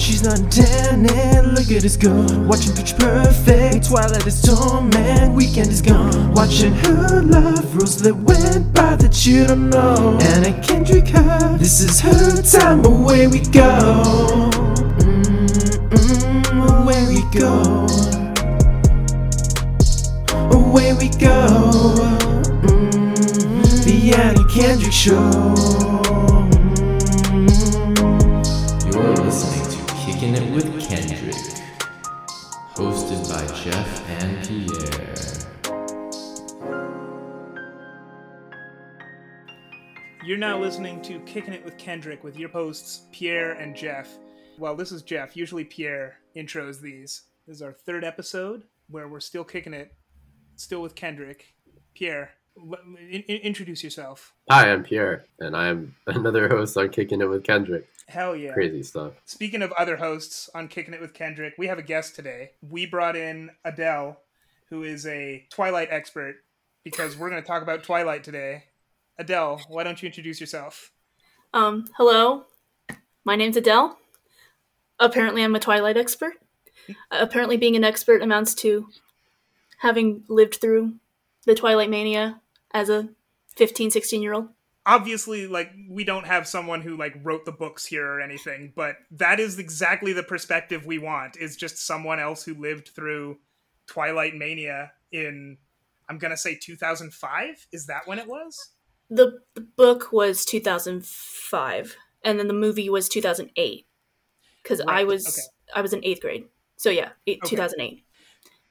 she's not tanning. Look at us go. Watching Pitch Perfect, Twilight is torment. Weekend is gone. Watching her love rules that went by that you don't know. Anna Kendrick, her, this is her time. Away we go. Mm-mm, away we go. Away we go. Mm, the Anna Kendrick Show. Listening to Kicking It with Kendrick with your hosts, Pierre and Jeff. Well, this is Jeff. Usually Pierre intros these. This is our third episode where we're still kicking it, still with Kendrick. Pierre, in- introduce yourself. Hi, I'm Pierre, and I'm another host on Kicking It with Kendrick. Hell yeah. Crazy stuff. Speaking of other hosts on Kicking It with Kendrick, we have a guest today. We brought in Adele, who is a Twilight expert, because we're going to talk about Twilight today. Adele, why don't you introduce yourself? Um, hello. My name's Adele. Apparently, I'm a Twilight expert. Apparently, being an expert amounts to having lived through the Twilight Mania as a 15, 16 year old. obviously like we don't have someone who like wrote the books here or anything but that is exactly the perspective we want is just someone else who lived through twilight mania in i'm gonna say 2005 is that when it was The, the book was 2005, and then the movie was 2008. Because I was okay. I was in eighth grade. So yeah, eight, Okay. 2008.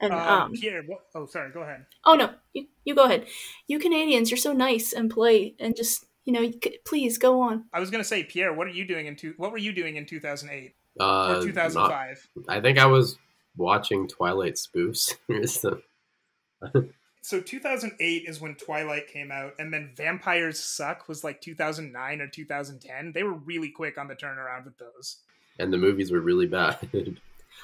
And um, um, pierre what, oh sorry go ahead oh no, you, you go ahead. You Canadians, you're so nice and polite, and just you know, you c- please go on. i was gonna say pierre what are you doing in two what were you doing in 2008 Uh, or 2005 not- I think I was watching Twilight spoofs. Here's the- so 2008 is when twilight came out and then vampires suck was like 2009 or 2010 they were really quick on the turnaround with those and the movies were really bad.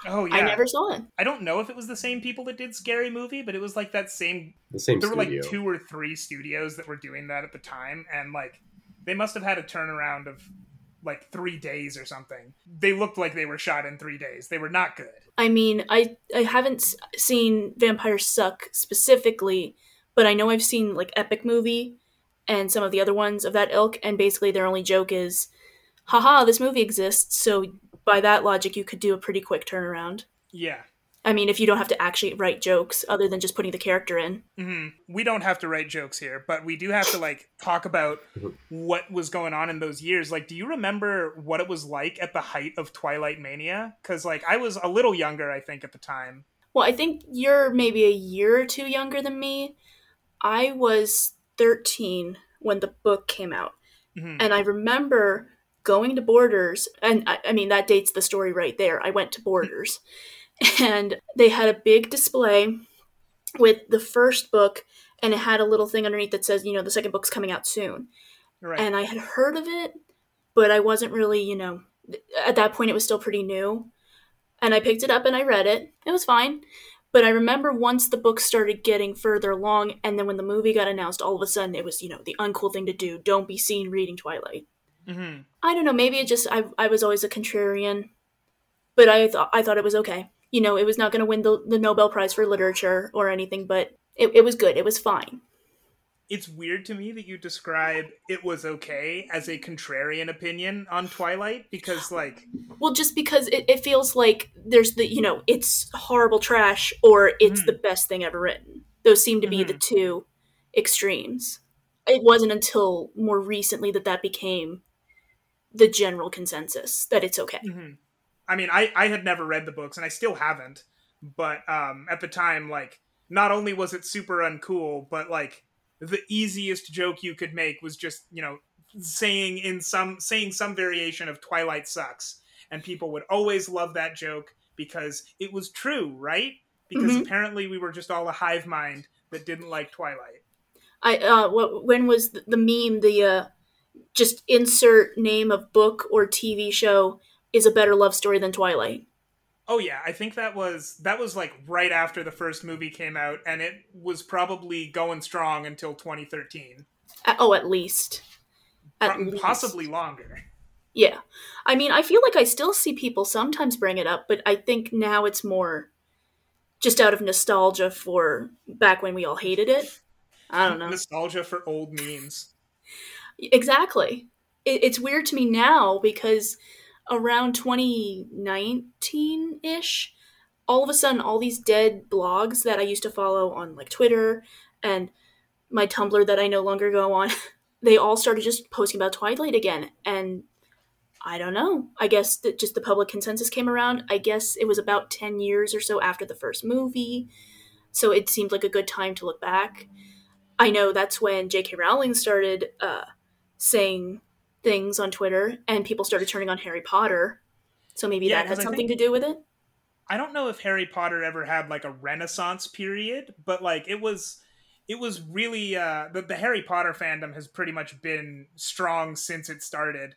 oh yeah I never saw it. I don't know if it was the same people that did Scary Movie, but it was like that same. the same There were like two or three studios that were doing that at the time, and like they must have had a turnaround of like three days or something. They looked like they were shot in three days. They were not good. I mean, I I haven't seen Vampire Suck specifically, but I know I've seen like Epic Movie and some of the other ones of that ilk, and basically their only joke is, haha, this movie exists, so by that logic, you could do a pretty quick turnaround. Yeah. I mean, if you don't have to actually write jokes other than just putting the character in. hmm We don't have to write jokes here, but we do have to like talk about what was going on in those years. Like, do you remember what it was like at the height of Twilight Mania? Because like I was a little younger, I think, at the time. Well, I think you're maybe a year or two younger than me. I was 13 when the book came out. Mhm. And I remember going to Borders, and I, I mean, that dates the story right there. I went to Borders, and they had a big display with the first book, and it had a little thing underneath that says, you know, the second book's coming out soon. Right. And I had heard of it, but I wasn't really, you know, at that point it was still pretty new. And I picked it up and I read it. It was fine. But I remember once the book started getting further along, and then when the movie got announced, all of a sudden it was, you know, the uncool thing to do. Don't be seen reading Twilight. hmm I don't know. Maybe it just I I was always a contrarian, but I thought I thought it was okay. You know, it was not going to win the the Nobel Prize for literature or anything, but it, it was good. It was fine. it's weird to me that you describe it was okay as a contrarian opinion on Twilight because like Well, just because it, it feels like there's the you know it's horrible trash or it's Mhm. the best thing ever written. Those seem to be the two extremes. It wasn't until more recently that that became the general consensus that it's okay. mhm. I mean I I had never read the books and I still haven't but um at the time like not only was it super uncool but like the easiest joke you could make was just you know saying in some saying some variation of Twilight sucks and people would always love that joke because it was true right because Mhm. apparently we were just all a hive mind that didn't like Twilight I uh, when was the, the meme? The uh, just insert name of book or TV show is a better love story than Twilight. Oh yeah, I think that was that was like right after the first movie came out, and it was probably going strong until 2013, Uh, oh, at least. At Pro- least. possibly longer. Yeah. I mean, I feel like I still see people sometimes bring it up, but I think now it's more just out of nostalgia for back when we all hated it. I don't know. Nostalgia for old memes. Exactly. It, it's weird to me now because around 2019 ish, all of a sudden, all these dead blogs that I used to follow on like Twitter and my Tumblr that I no longer go on, they all started just posting about Twilight again. And I don't know. I guess that just the public consensus came around. I guess it was about 10 years or so after the first movie. So it seemed like a good time to look back. I know that's when J.K. Rowling started uh, saying things on Twitter, and people started turning on Harry Potter. So maybe Yeah, that had something think- to do with it. I don't know if Harry Potter ever had like a renaissance period, but like it was it was really uh the, the Harry Potter fandom has pretty much been strong since it started.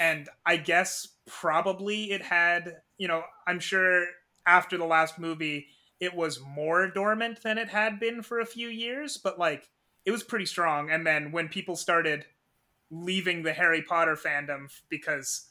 And I guess probably it had, you know, I'm sure after the last movie it was more dormant than it had been for a few years, but like it was pretty strong and then when people started leaving the Harry Potter fandom because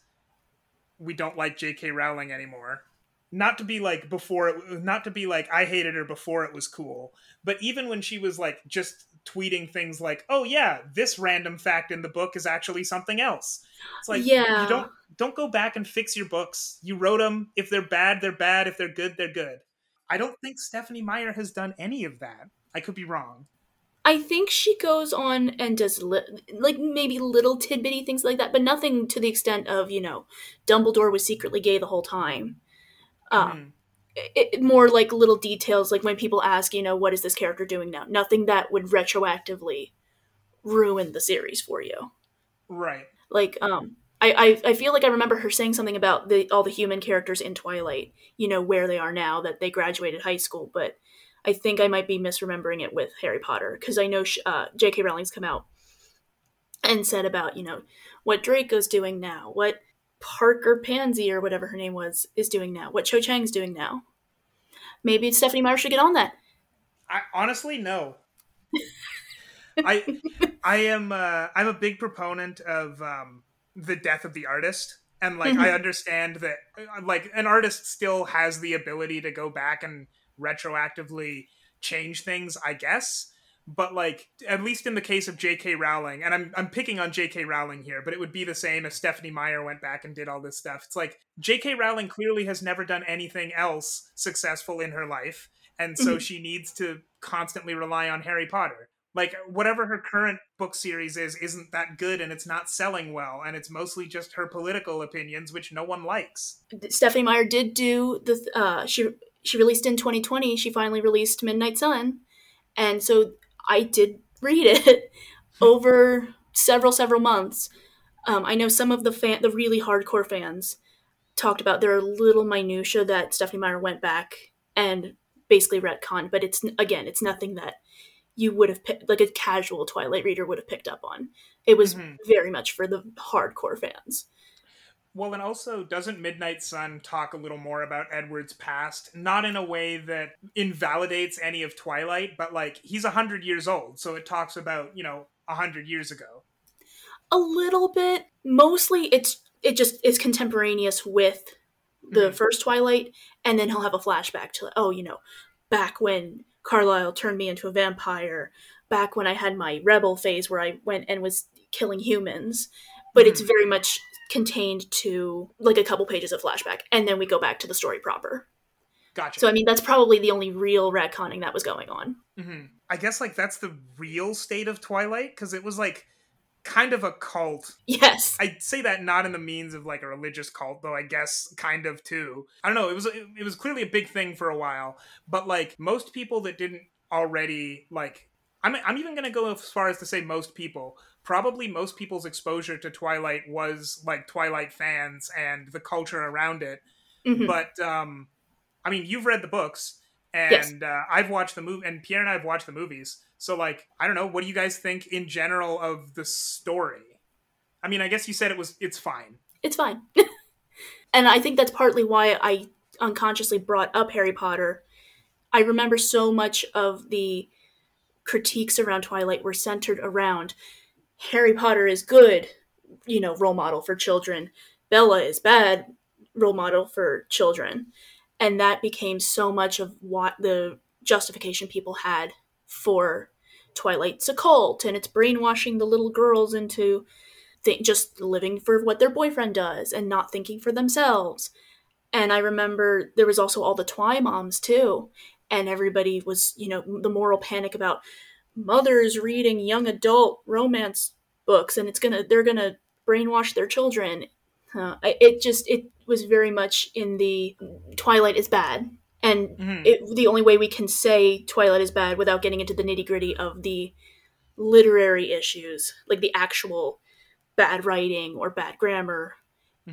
we don't like J.K. Rowling anymore. Not to be like before it, not to be like I hated her before it was cool, but even when she was like just tweeting things like, "Oh yeah, this random fact in the book is actually something else." It's like Yeah. you don't don't go back and fix your books. You wrote them. If they're bad, they're bad. If they're good, they're good. I don't think Stephenie Meyer has done any of that. I could be wrong. I think she goes on and does li- like maybe little tidbitty things like that, but nothing to the extent of you know Dumbledore was secretly gay the whole time. Um, Mhm. it, it- more like little details, like when people ask, you know, what is this character doing now? Nothing that would retroactively ruin the series for you. Right. Like, um, I, I, I feel like I remember her saying something about the all the human characters in Twilight, you know, where they are now that they graduated high school, but I think I might be misremembering it with Harry Potter because I know sh- uh, J.K. Rowling's come out and said about you know what Draco's doing now, what Parker Pansy or whatever her name was is doing now, what Cho Chang's doing now. Maybe Stephenie Meyer should get on that. I honestly no. I I am uh, I'm a big proponent of um, the death of the artist, and like I understand that uh, like an artist still has the ability to go back and retroactively change things, I guess. But like at least in the case of J.K. Rowling, and I'm I'm picking on J.K. Rowling here, but it would be the same if Stephenie Meyer went back and did all this stuff. It's like J.K. Rowling clearly has never done anything else successful in her life, and so she needs to constantly rely on Harry Potter. Like whatever her current book series is isn't that good and it's not selling well and it's mostly just her political opinions which no one likes. Stephenie Meyer did do the uh, she she released in 2020. She finally released Midnight Sun, and so I did read it over several several months. Um, I know some of the fan the really hardcore fans talked about there are little minutia that Stephenie Meyer went back and basically retconned, but it's again it's nothing that you would have picked like a casual Twilight reader would have picked up on. It was Mhm. very much for the hardcore fans. Well, and also, doesn't Midnight Sun talk a little more about Edward's past? Not in a way that invalidates any of Twilight, but like he's a hundred years old, so it talks about you know a hundred years ago. a little bit mostly it's it just is contemporaneous with the Mhm. first twilight and then he'll have a flashback to oh you know back when carlisle turned me into a vampire back when i had my rebel phase where i went and was killing humans but it's very much contained to like a couple pages of flashback and then we go back to the story proper Gotcha. so i mean that's probably the only real retconning that was going on hmm I guess like that's the real state of Twilight because it was like kind of a cult. yes I say that not in the means of like a religious cult, though I guess kind of too. I don't know. It was it, it was clearly a big thing for a while, but like most people that didn't already like. I'm, I'm even going to go as far as to say most people. Probably most people's exposure to Twilight was like Twilight fans and the culture around it. Mhm. But um, I mean, you've read the books, and Yes. uh, I've watched the movie, and Pierre and I have watched the movies. So, like, I don't know. What do you guys think in general of the story? I mean, I guess you said it was it's fine. it's fine. and I think that's partly why I unconsciously brought up Harry Potter, I remember so much of the critiques around Twilight were centered around Harry Potter is good, you know, role model for children. Bella is bad, role model for children. And that became so much of what the justification people had for Twilight's a cult and it's brainwashing the little girls into th- just living for what their boyfriend does and not thinking for themselves. And I remember there was also all the Twi moms too. And everybody was, you know, the moral panic about mothers reading young adult romance books and it's gonna, they're gonna brainwash their children. Uh, it just, it was very much in the Twilight is bad. And Mhm. it, the only way we can say Twilight is bad without getting into the nitty gritty of the literary issues, like the actual bad writing or bad grammar,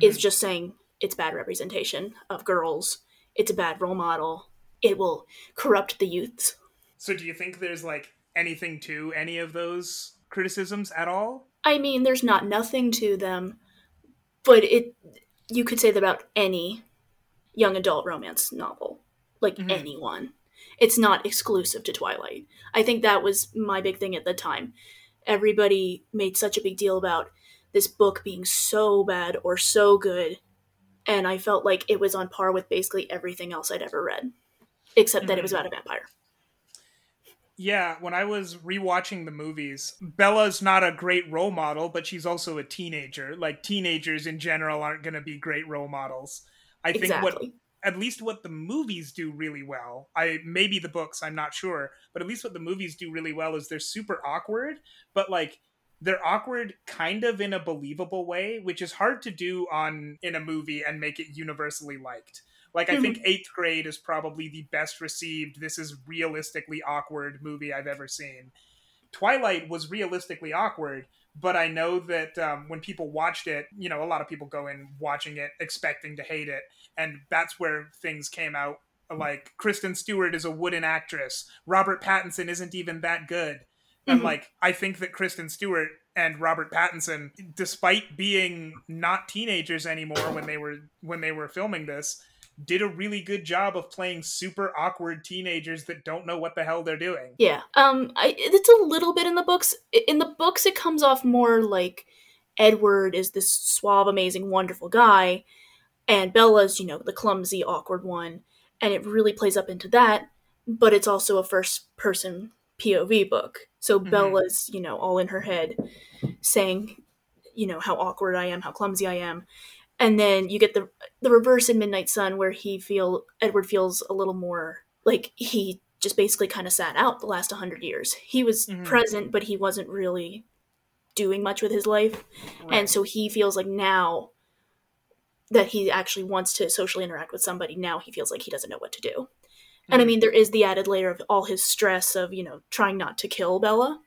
is Mhm. just saying it's bad representation of girls. It's a bad role model. It will corrupt the youths. So, do you think there's like anything to any of those criticisms at all? I mean, there's not nothing to them, but it you could say that about any young adult romance novel, like Mhm. anyone. It's not exclusive to Twilight. I think that was my big thing at the time. Everybody made such a big deal about this book being so bad or so good, and I felt like it was on par with basically everything else I'd ever read, except that it was Mhm. about a vampire. Yeah, when I was rewatching the movies, Bella's not a great role model, but she's also a teenager. Like teenagers in general aren't going to be great role models. I think what at least what the movies do really well. I maybe the books, I'm not sure, but at least what the movies do really well is they're super awkward, but like they're awkward kind of in a believable way, which is hard to do on in a movie and make it universally liked. Like I think 8th grade is probably the best received this is realistically awkward movie I've ever seen. Twilight was realistically awkward, but I know that um, when people watched it, you know, a lot of people go in watching it expecting to hate it, and that's where things came out like Kristen Stewart is a wooden actress, Robert Pattinson isn't even that good. And Mhm. like I think that Kristen Stewart and Robert Pattinson, despite being not teenagers anymore when they were when they were filming this, did a really good job of playing super awkward teenagers that don't know what the hell they're doing. Yeah. Um I it's a little bit in the books. In the books it comes off more like Edward is this suave, amazing, wonderful guy and Bella's, you know, the clumsy, awkward one, and it really plays up into that, but it's also a first person POV book. So Mhm. Bella's, you know, all in her head saying, you know, how awkward I am, how clumsy I am. And then you get the the reverse in Midnight Sun where he feel Edward feels a little more like he just basically kind of sat out the last 100 years. He was Mhm. present but he wasn't really doing much with his life. Right. And so he feels like now that he actually wants to socially interact with somebody, now he feels like he doesn't know what to do. And I Mhm. mean, there is the added layer of all his stress of, you know, trying not to kill Bella.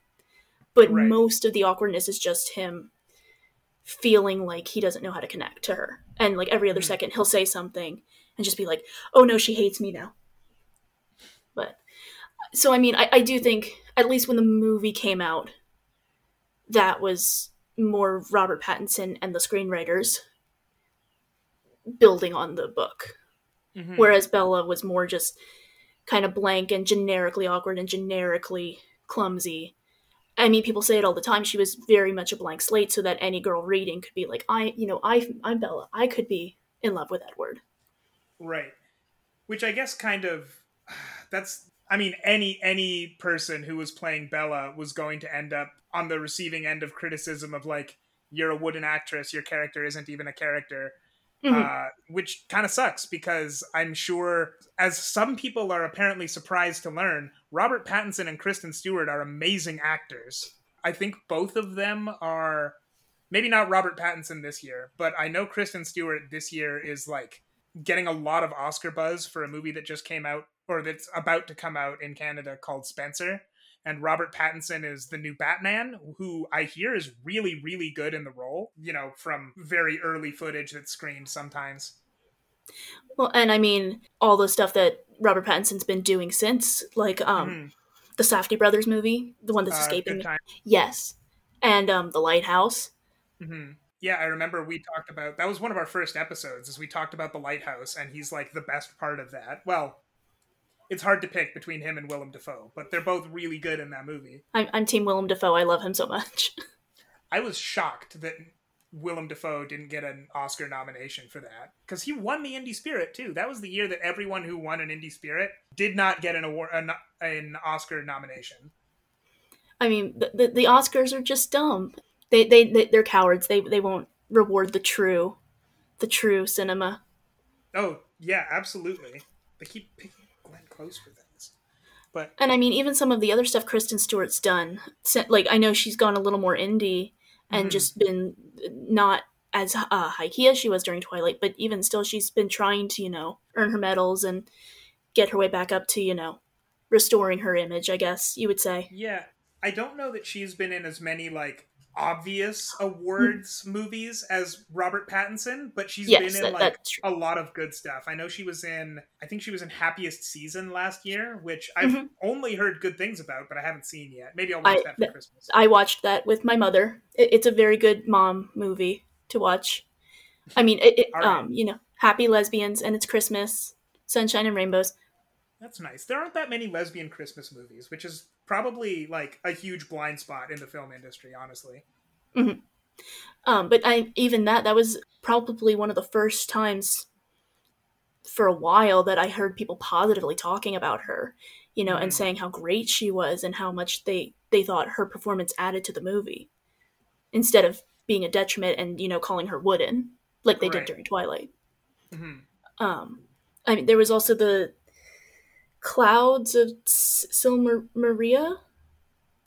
But Right. most of the awkwardness is just him feeling like he doesn't know how to connect to her. And like every other Mhm. second, he'll say something and just be like, oh no, she hates me now. But so, I mean, I, I do think, at least when the movie came out, that was more Robert Pattinson and the screenwriters building on the book. Mhm. Whereas Bella was more just kind of blank and generically awkward and generically clumsy. I mean, people say it all the time. She was very much a blank slate, so that any girl reading could be like, "I, you know, I, I'm Bella. I could be in love with Edward." Right. Which I guess kind of that's I mean any any person who was playing Bella was going to end up on the receiving end of criticism of like you're a wooden actress, your character isn't even a character. Mhm. Uh, which kind of sucks because I'm sure, as some people are apparently surprised to learn, Robert Pattinson and Kristen Stewart are amazing actors. I think both of them are maybe not Robert Pattinson this year, but I know Kristen Stewart this year is like getting a lot of Oscar buzz for a movie that just came out or that's about to come out in Canada called Spencer. And Robert Pattinson is the new Batman, who I hear is really, really good in the role, you know, from very early footage that's screened sometimes. Well, and I mean, all the stuff that Robert Pattinson's been doing since, like um, Mhm. the Safdie brothers movie, the one that's Uh, escaping. Yes, and um, the Lighthouse. Mm-hmm. Yeah, I remember we talked about that was one of our first episodes as we talked about the lighthouse and he's like the best part of that. Well, it's hard to pick between him and Willem Dafoe, but they're both really good in that movie. I'm, I'm Team Willem Dafoe. I love him so much. I was shocked that Willem Dafoe didn't get an Oscar nomination for that because he won the Indie Spirit too. That was the year that everyone who won an Indie Spirit did not get an award, an, an Oscar nomination. I mean, the, the, the Oscars are just dumb. They, they they they're cowards. They they won't reward the true, the true cinema. Oh yeah, absolutely. They keep picking Close for things, but And I mean, even some of the other stuff Kristen Stewart's done, like I know she's gone a little more indie and Mhm. just been not as uh, high key as she was during Twilight, but even still, she's been trying to you know earn her medals and get her way back up to you know restoring her image. I guess you would say. yeah, I don't know that she's been in as many like obvious awards movies as Robert Pattinson, but she's Yes, been that, in like a lot of good stuff. I know she was in I think she was in Happiest Season last year, which I've Mhm. only heard good things about, but I haven't seen yet. Maybe I'll watch I- that for that- Christmas. I watched that with my mother. It, it's a very good mom movie to watch. I mean, it, it All right. um, you know, happy lesbians and it's Christmas, sunshine and rainbows. That's nice. There aren't that many lesbian Christmas movies, which is probably like a huge blind spot in the film industry, honestly. Um, but I even that that was probably one of the first times for a while that I heard people positively talking about her, you know, and Mhm. saying how great she was and how much they they thought her performance added to the movie, instead of being a detriment and you know calling her wooden like they Right. did during Twilight. hmm Um, I mean, there was also the Clouds of Sils Maria.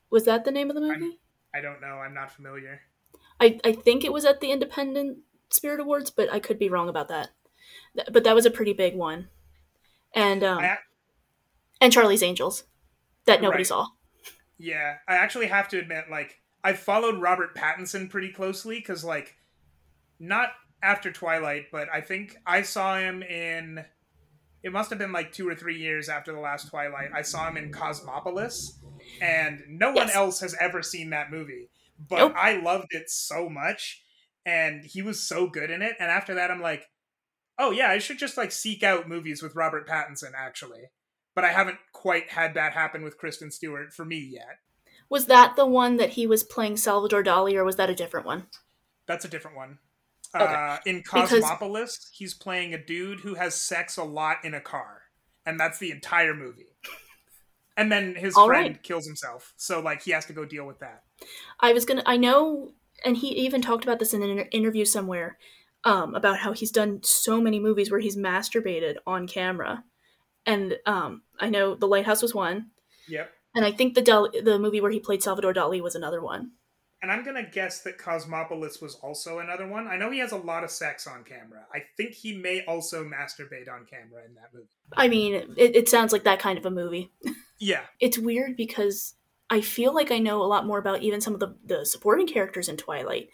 Was that the name of the movie? I don't know. I'm not familiar. I, I think it was at the Independent Spirit Awards, but I could be wrong about that. Th- But that was a pretty big one, and um, I, and Charlie's Angels, that nobody Right. saw. yeah, I actually have to admit, like, I followed Robert Pattinson pretty closely because, like, not after Twilight, but I think I saw him in. It must have been like two or three years after the last Twilight. I saw him in Cosmopolis, and no one else has ever seen that movie. But Nope. I loved it so much, and he was so good in it. And after that, I'm like, oh yeah, I should just like seek out movies with Robert Pattinson actually. But I haven't quite had that happen with Kristen Stewart for me yet. Was that the one that he was playing Salvador Dali, or was that a different one? That's a different one. Okay. Uh, in Because- Cosmopolis, he's playing a dude who has sex a lot in a car, and that's the entire movie. And then his All friend right. kills himself, so like he has to go deal with that. I was gonna. I know, and he even talked about this in an inter- interview somewhere um, about how he's done so many movies where he's masturbated on camera, and um, I know The Lighthouse was one, Yep. and I think the Dali, the movie where he played Salvador Dali was another one. And I'm gonna guess that Cosmopolis was also another one. I know he has a lot of sex on camera. I think he may also masturbate on camera in that movie. I mean, it, it sounds like that kind of a movie. Yeah. It's weird because I feel like I know a lot more about even some of the, the supporting characters in Twilight.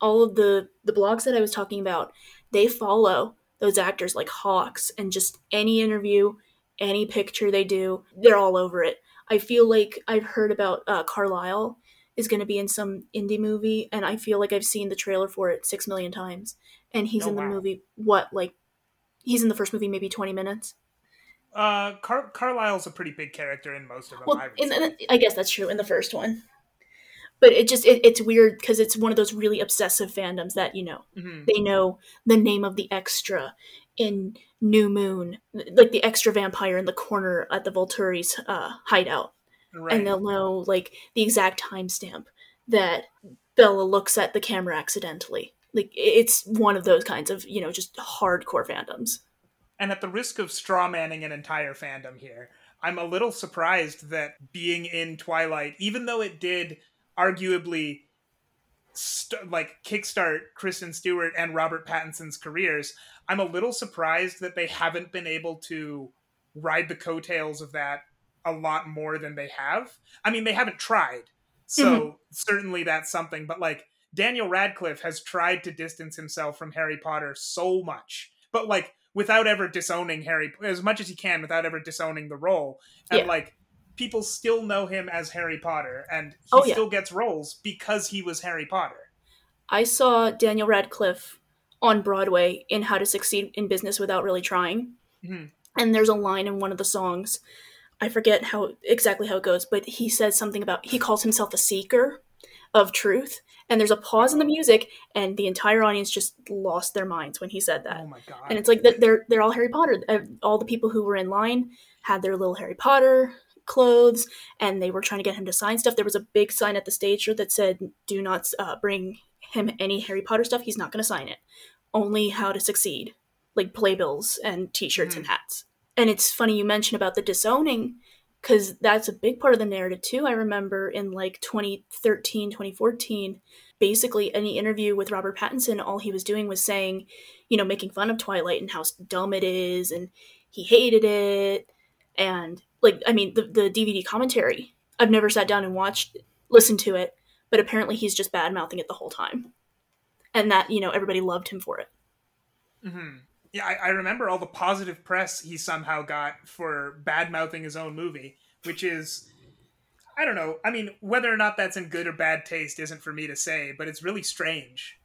All of the the blogs that I was talking about, they follow those actors like hawks, and just any interview, any picture they do, they're all over it. I feel like I've heard about uh, Carlisle is going to be in some indie movie, and I feel like I've seen the trailer for it six million times, and he's Oh, in the wow. movie. What like? He's in the first movie, maybe twenty minutes. Uh, Car- Carlisle's a pretty big character in most of them. Well, I, in, in- I guess that's true in the first one. But it just it, it's weird because it's one of those really obsessive fandoms that you know Mhm. they know the name of the extra in New Moon, like the extra vampire in the corner at the Volturi's uh, hideout, Right. and they'll know like the exact timestamp that Bella looks at the camera accidentally. Like it's one of those kinds of you know just hardcore fandoms. And at the risk of strawmanning an entire fandom here, I'm a little surprised that being in Twilight, even though it did arguably st- like kickstart Kristen Stewart and Robert Pattinson's careers, I'm a little surprised that they haven't been able to ride the coattails of that a lot more than they have. I mean, they haven't tried. So certainly that's something, but like Daniel Radcliffe has tried to distance himself from Harry Potter so much, but like without ever disowning Harry as much as he can without ever disowning the role. And Yeah. like people still know him as Harry Potter and he Oh, yeah. still gets roles because he was Harry Potter. I saw Daniel Radcliffe on Broadway in How to Succeed in Business Without Really Trying. Mhm. And there's a line in one of the songs. I forget how exactly how it goes, but he says something about he calls himself a seeker of truth. And there's a pause in the music, and the entire audience just lost their minds when he said that. Oh my god. and it's like they're they're all Harry Potter. Uh, All the people who were in line had their little Harry Potter clothes, and they were trying to get him to sign stuff. There was a big sign at the stage that said, "Do not uh, bring him any Harry Potter stuff. He's not going to sign it. Only How to Succeed, like playbills and T-shirts and hats." And it's funny you mention about the disowning because that's a big part of the narrative too. I remember in like 2013, 2014, basically any interview with Robert Pattinson, all he was doing was saying, you know, making fun of Twilight and how dumb it is, and he hated it, and like, I mean, the the DVD commentary. I've never sat down and watched, listened to it, but apparently he's just bad mouthing it the whole time, and that you know everybody loved him for it. hmm Yeah, I, I remember all the positive press he somehow got for bad mouthing his own movie, which is, I don't know. I mean, whether or not that's in good or bad taste isn't for me to say, but it's really strange.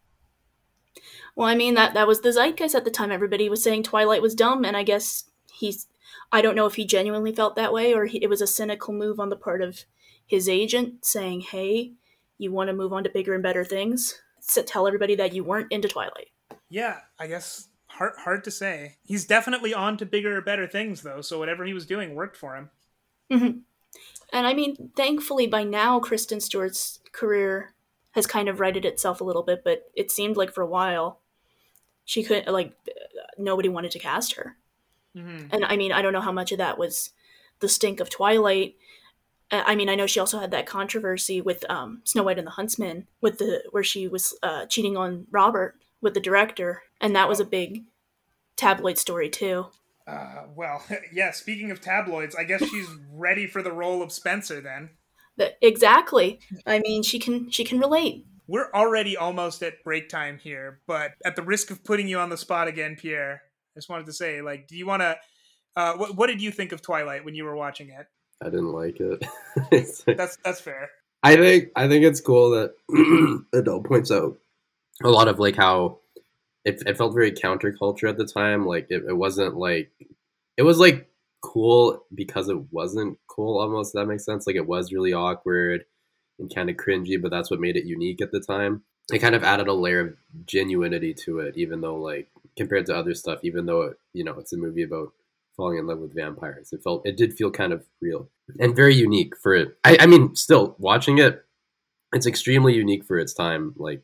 Well, I mean that that was the zeitgeist at the time. Everybody was saying Twilight was dumb, and I guess he's. I don't know if he genuinely felt that way or he, it was a cynical move on the part of his agent saying, "Hey, you want to move on to bigger and better things? So tell everybody that you weren't into Twilight." Yeah, I guess hard hard to say. He's definitely on to bigger better things though, so whatever he was doing worked for him. hmm And I mean, thankfully by now Kristen Stewart's career has kind of righted itself a little bit, but it seemed like for a while she couldn't like nobody wanted to cast her. hmm and I mean, I don't know how much of that was the stink of Twilight. Uh, I mean, I know she also had that controversy with um, Snow White and the Huntsman, with the where she was uh, cheating on Robert with the director, and that was a big tabloid story too. Uh, well, yeah. Speaking of tabloids, I guess she's ready for the role of Spencer. Then That exactly. I mean, she can she can relate. we're already almost at break time here, but at the risk of putting you on the spot again, Pierre, I just wanted to say, like, do you want to? Uh, what, what did you think of Twilight when you were watching it? I didn't like it. That's that's fair. I think I think it's cool that Adele points out a lot of like how it, it felt very counterculture at the time. Like it, it wasn't like it was like cool because it wasn't cool almost. That makes sense. Like it was really awkward and kind of cringy, but that's what made it unique at the time. It kind of added a layer of genuinity to it, even though like compared to other stuff, even though it, you know it's a movie about falling in love with vampires. It felt it did feel kind of real and very unique for it. I, I mean, still watching it, it's extremely unique for its time. Like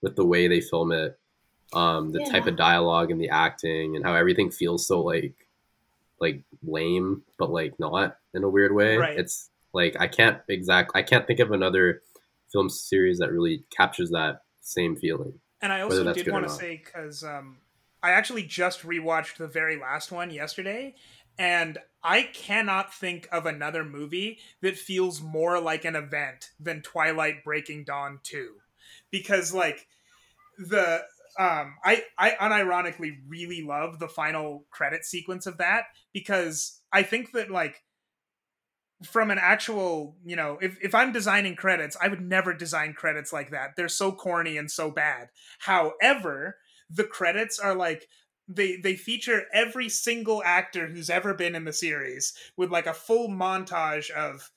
with the way they film it, um, the type of dialogue and the acting, and how everything feels so like like lame, but like not in a weird way. Right. It's like I can't exact. I can't think of another film series that really captures that same feeling. And I also did want to say because um, I actually just rewatched the very last one yesterday, and I cannot think of another movie that feels more like an event than Twilight Breaking Dawn Two, because like the um, I I unironically really love the final credit sequence of that because I think that like from an actual you know if, if i'm designing credits i would never design credits like that. They're so corny and so bad. However the credits are like they they feature every single actor who's ever been in the series with like a full montage of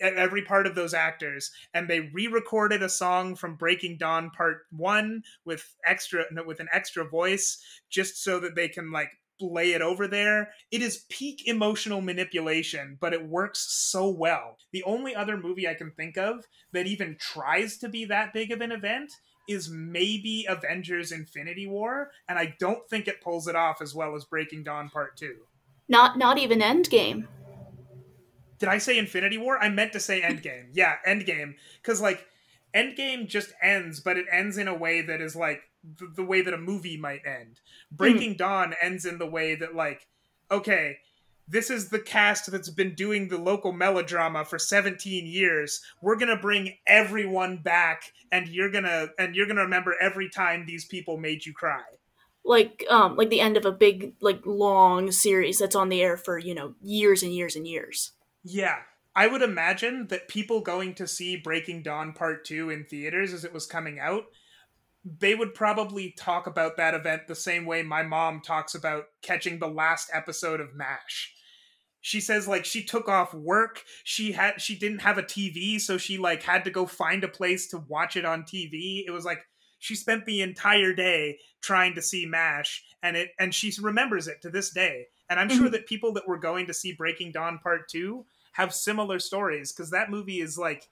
every part of those actors and they re-recorded a song from breaking dawn part one with extra with an extra voice just so that they can like lay it over there. It is peak emotional manipulation but it works so well. The only other movie i can think of that even tries to be that big of an event is maybe avengers infinity war and i don't think it pulls it off as well as breaking dawn part 2 Not not even Endgame. Did I say Infinity War? I meant to say Endgame. Yeah, Endgame. Because, like, Endgame just ends, but it ends in a way that is, like, the, the way that a movie might end. Breaking Dawn ends in the way that, like, okay, this is the cast that's been doing the local melodrama for 17 years. We're going to bring everyone back, and you're going to and you're going to remember every time these people made you cry. Like um like the end of a big like long series that's on the air for, you know, years and years and years. Yeah. I would imagine that people going to see Breaking Dawn Part 2 in theaters as it was coming out they would probably talk about that event the same way my mom talks about catching the last episode of MASH. She says like she took off work, she had she didn't have a TV, so she like had to go find a place to watch it on TV. It was like she spent the entire day trying to see MASH and it and she remembers it to this day. And I'm sure Mhm. that people that were going to see Breaking Dawn Part 2 have similar stories cuz that movie is like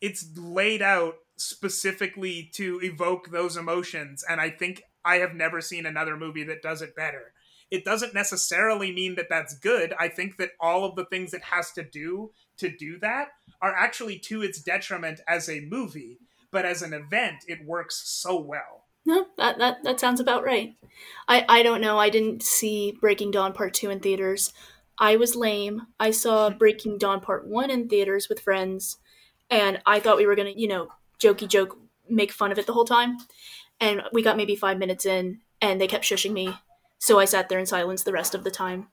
it's laid out specifically to evoke those emotions and i think i have never seen another movie that does it better it doesn't necessarily mean that that's good i think that all of the things it has to do to do that are actually to its detriment as a movie but as an event it works so well No, that, that that sounds about right. I I don't know. I didn't see Breaking Dawn Part Two in theaters. I was lame. I saw Breaking Dawn Part One in theaters with friends, and I thought we were gonna, you know, jokey joke, make fun of it the whole time. And we got maybe five minutes in, and they kept shushing me, so I sat there in silence the rest of the time.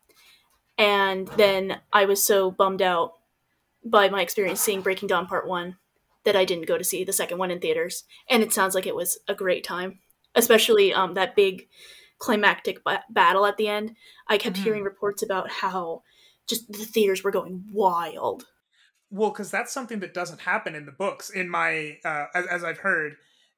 And then I was so bummed out by my experience seeing Breaking Dawn Part One that I didn't go to see the second one in theaters. And it sounds like it was a great time especially um, that big climactic ba- battle at the end. I kept Mhm. hearing reports about how just the theaters were going wild. well because that's something that doesn't happen in the books in my uh, as, as i've heard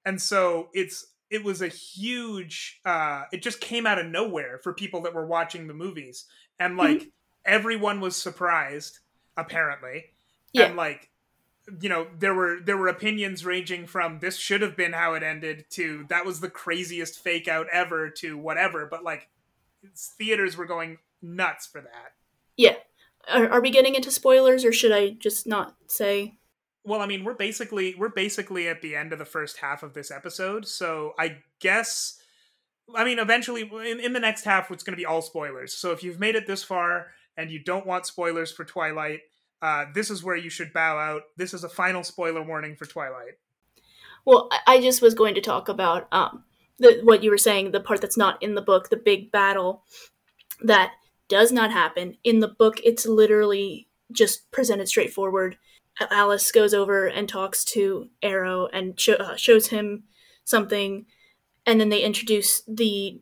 and so it's it was a huge uh it just came out of nowhere for people that were watching the movies and like everyone was surprised apparently Yeah. and like you know there were there were opinions ranging from this should have been how it ended to that was the craziest fake out ever to whatever but like theaters were going nuts for that Yeah. Are, are we getting into spoilers or should I just not say? Well, I mean, we're basically we're basically at the end of the first half of this episode, so I guess I mean, eventually in, in the next half it's going to be all spoilers. So if you've made it this far and you don't want spoilers for Twilight, uh, this is where you should bow out. This is a final spoiler warning for Twilight. Well, I- just was going to talk about um, the, what you were saying, the part that's not in the book, the big battle that does not happen. In the book, it's literally just presented straightforward. Alice goes over and talks to Aro and sho- uh, shows him something, and then they introduce the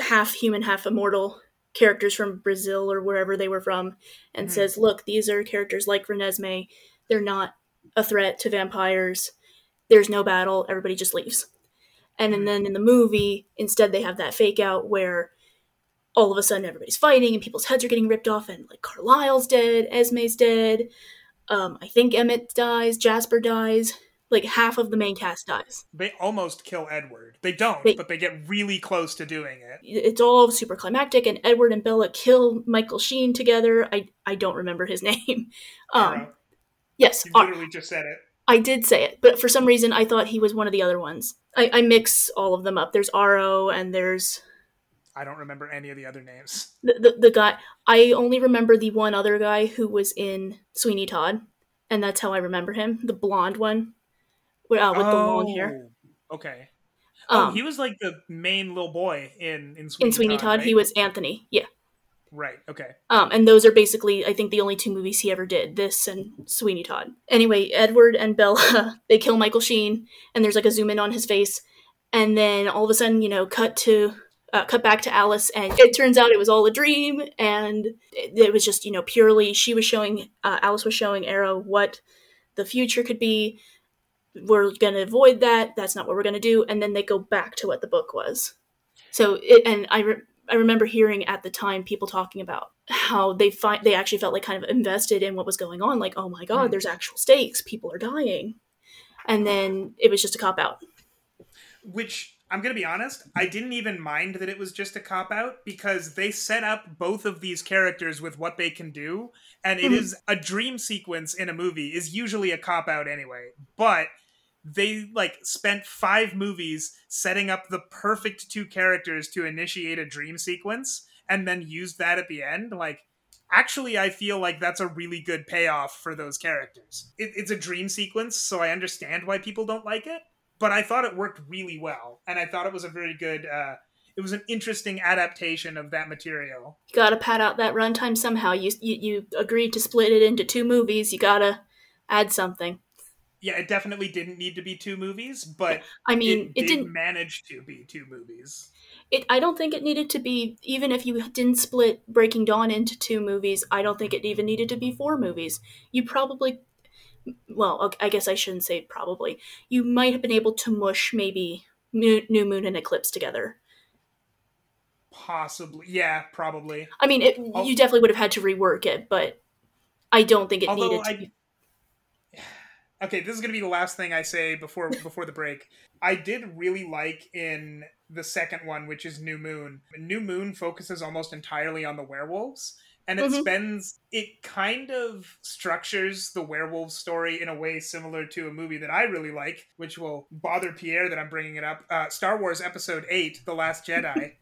half human, half immortal characters from Brazil or wherever they were from, and Mhm. says, "Look, these are characters like Renesmee. They're not a threat to vampires. There's no battle. Everybody just leaves." And, Mhm. then in the movie, instead they have that fake out where all of a sudden everybody's fighting and people's heads are getting ripped off, and like Carlisle's dead, Esme's dead. Um, I think Emmett dies, Jasper dies. Like half of the main cast dies. They almost kill Edward. They don't, They- but they get really close to doing it. it's all super climactic and edward and bella kill michael sheen together i i don't remember his name um Aro. yes You literally just said it. i did say it but for some reason i thought he was one of the other ones i, I mix all of them up there's aro and there's I don't remember any of the other names. the, the, the guy i only remember the one other guy who was in sweeney todd and that's how i remember him the blonde one with, uh, with the long hair Oh, Okay. um, oh, he was like the main little boy in in Sweeney, in sweeney todd, right? he was anthony yeah right. Okay. Um, and those are basically, I think, the only two movies he ever did. This and Sweeney Todd. Anyway, Edward and Bella they kill Michael Sheen, and there's like a zoom in on his face, and then all of a sudden, you know, cut to uh, cut back to Alice, and it turns out it was all a dream, and it, it was just you know purely she was showing uh, Alice was showing Aro what the future could be. We're gonna avoid that. That's not what we're gonna do, and then they go back to what the book was. So it, and I. Re- I remember hearing at the time people talking about how they find they actually felt like kind of invested in what was going on. Like, oh my god, Hmm. there's actual stakes. People are dying, and then it was just a cop out. Which I'm gonna be honest, I didn't even mind that it was just a cop out because they set up both of these characters with what they can do, and it Mhm. is a dream sequence in a movie is usually a cop out anyway. But they like spent five movies setting up the perfect two characters to initiate a dream sequence and then used that at the end like actually i feel like that's a really good payoff for those characters it, it's a dream sequence so i understand why people don't like it but i thought it worked really well and i thought it was a very good uh it was an interesting adaptation of that material You gotta pad out that runtime somehow. You, you you agreed to split it into two movies. You gotta add something. Yeah, it definitely didn't need to be two movies, but I mean, it, it, did didn't. manage to be two movies. It. I don't think it needed to be. Even if you didn't split Breaking Dawn into two movies, I don't think it even needed to be four movies. You probably. Well, I guess I shouldn't say probably. You might have been able to mush maybe Mo- New Moon and Eclipse together. Possibly, yeah, probably. I mean, it, you definitely would have had to rework it, but I don't think it Although needed to. I- be. Okay, this is gonna be the last thing I say before before the break. I did really like in the second one, which is New Moon. New Moon focuses almost entirely on the werewolves, and it Mhm. spends it kind of structures the werewolf story in a way similar to a movie that I really like, which will bother Pierre that I'm bringing it up. Uh, Star Wars Episode Eight: The Last Jedi.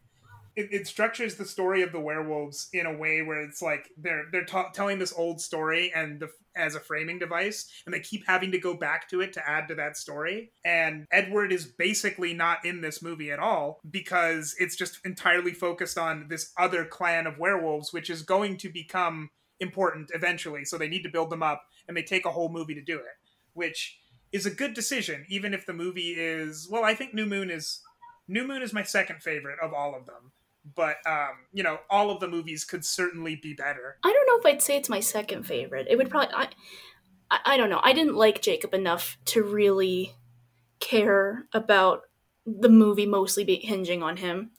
it, it structures the story of the werewolves in a way where it's like they're they're telling this old story and the as a framing device and they keep having to go back to it to add to that story. And edward is basically not in this movie at all because it's just entirely focused on this other clan of werewolves which is going to become important eventually. So they need to build them up and they take a whole movie to do it which is a good decision even if the movie is well i think new moon is new moon is my second favorite of all of them but um, you know, all of the movies could certainly be better. I don't know if I'd say it's my second favorite. It would probably. I, I, don't know. I didn't like Jacob enough to really care about the movie mostly be hinging on him.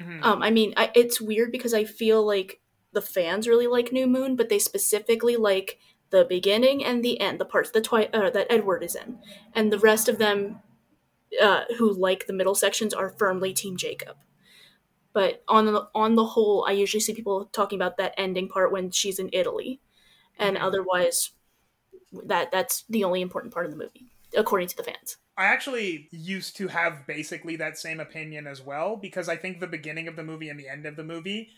Mhm. Um, I mean, I, it's weird because I feel like the fans really like New Moon, but they specifically like the beginning and the end, the parts that Twi- uh, that Edward is in, and the rest of them uh, who like the middle sections are firmly Team Jacob. But on the on the whole, I usually see people talking about that ending part when she's in Italy, and otherwise, that that's the only important part of the movie, according to the fans. I actually used to have basically that same opinion as well because I think the beginning of the movie and the end of the movie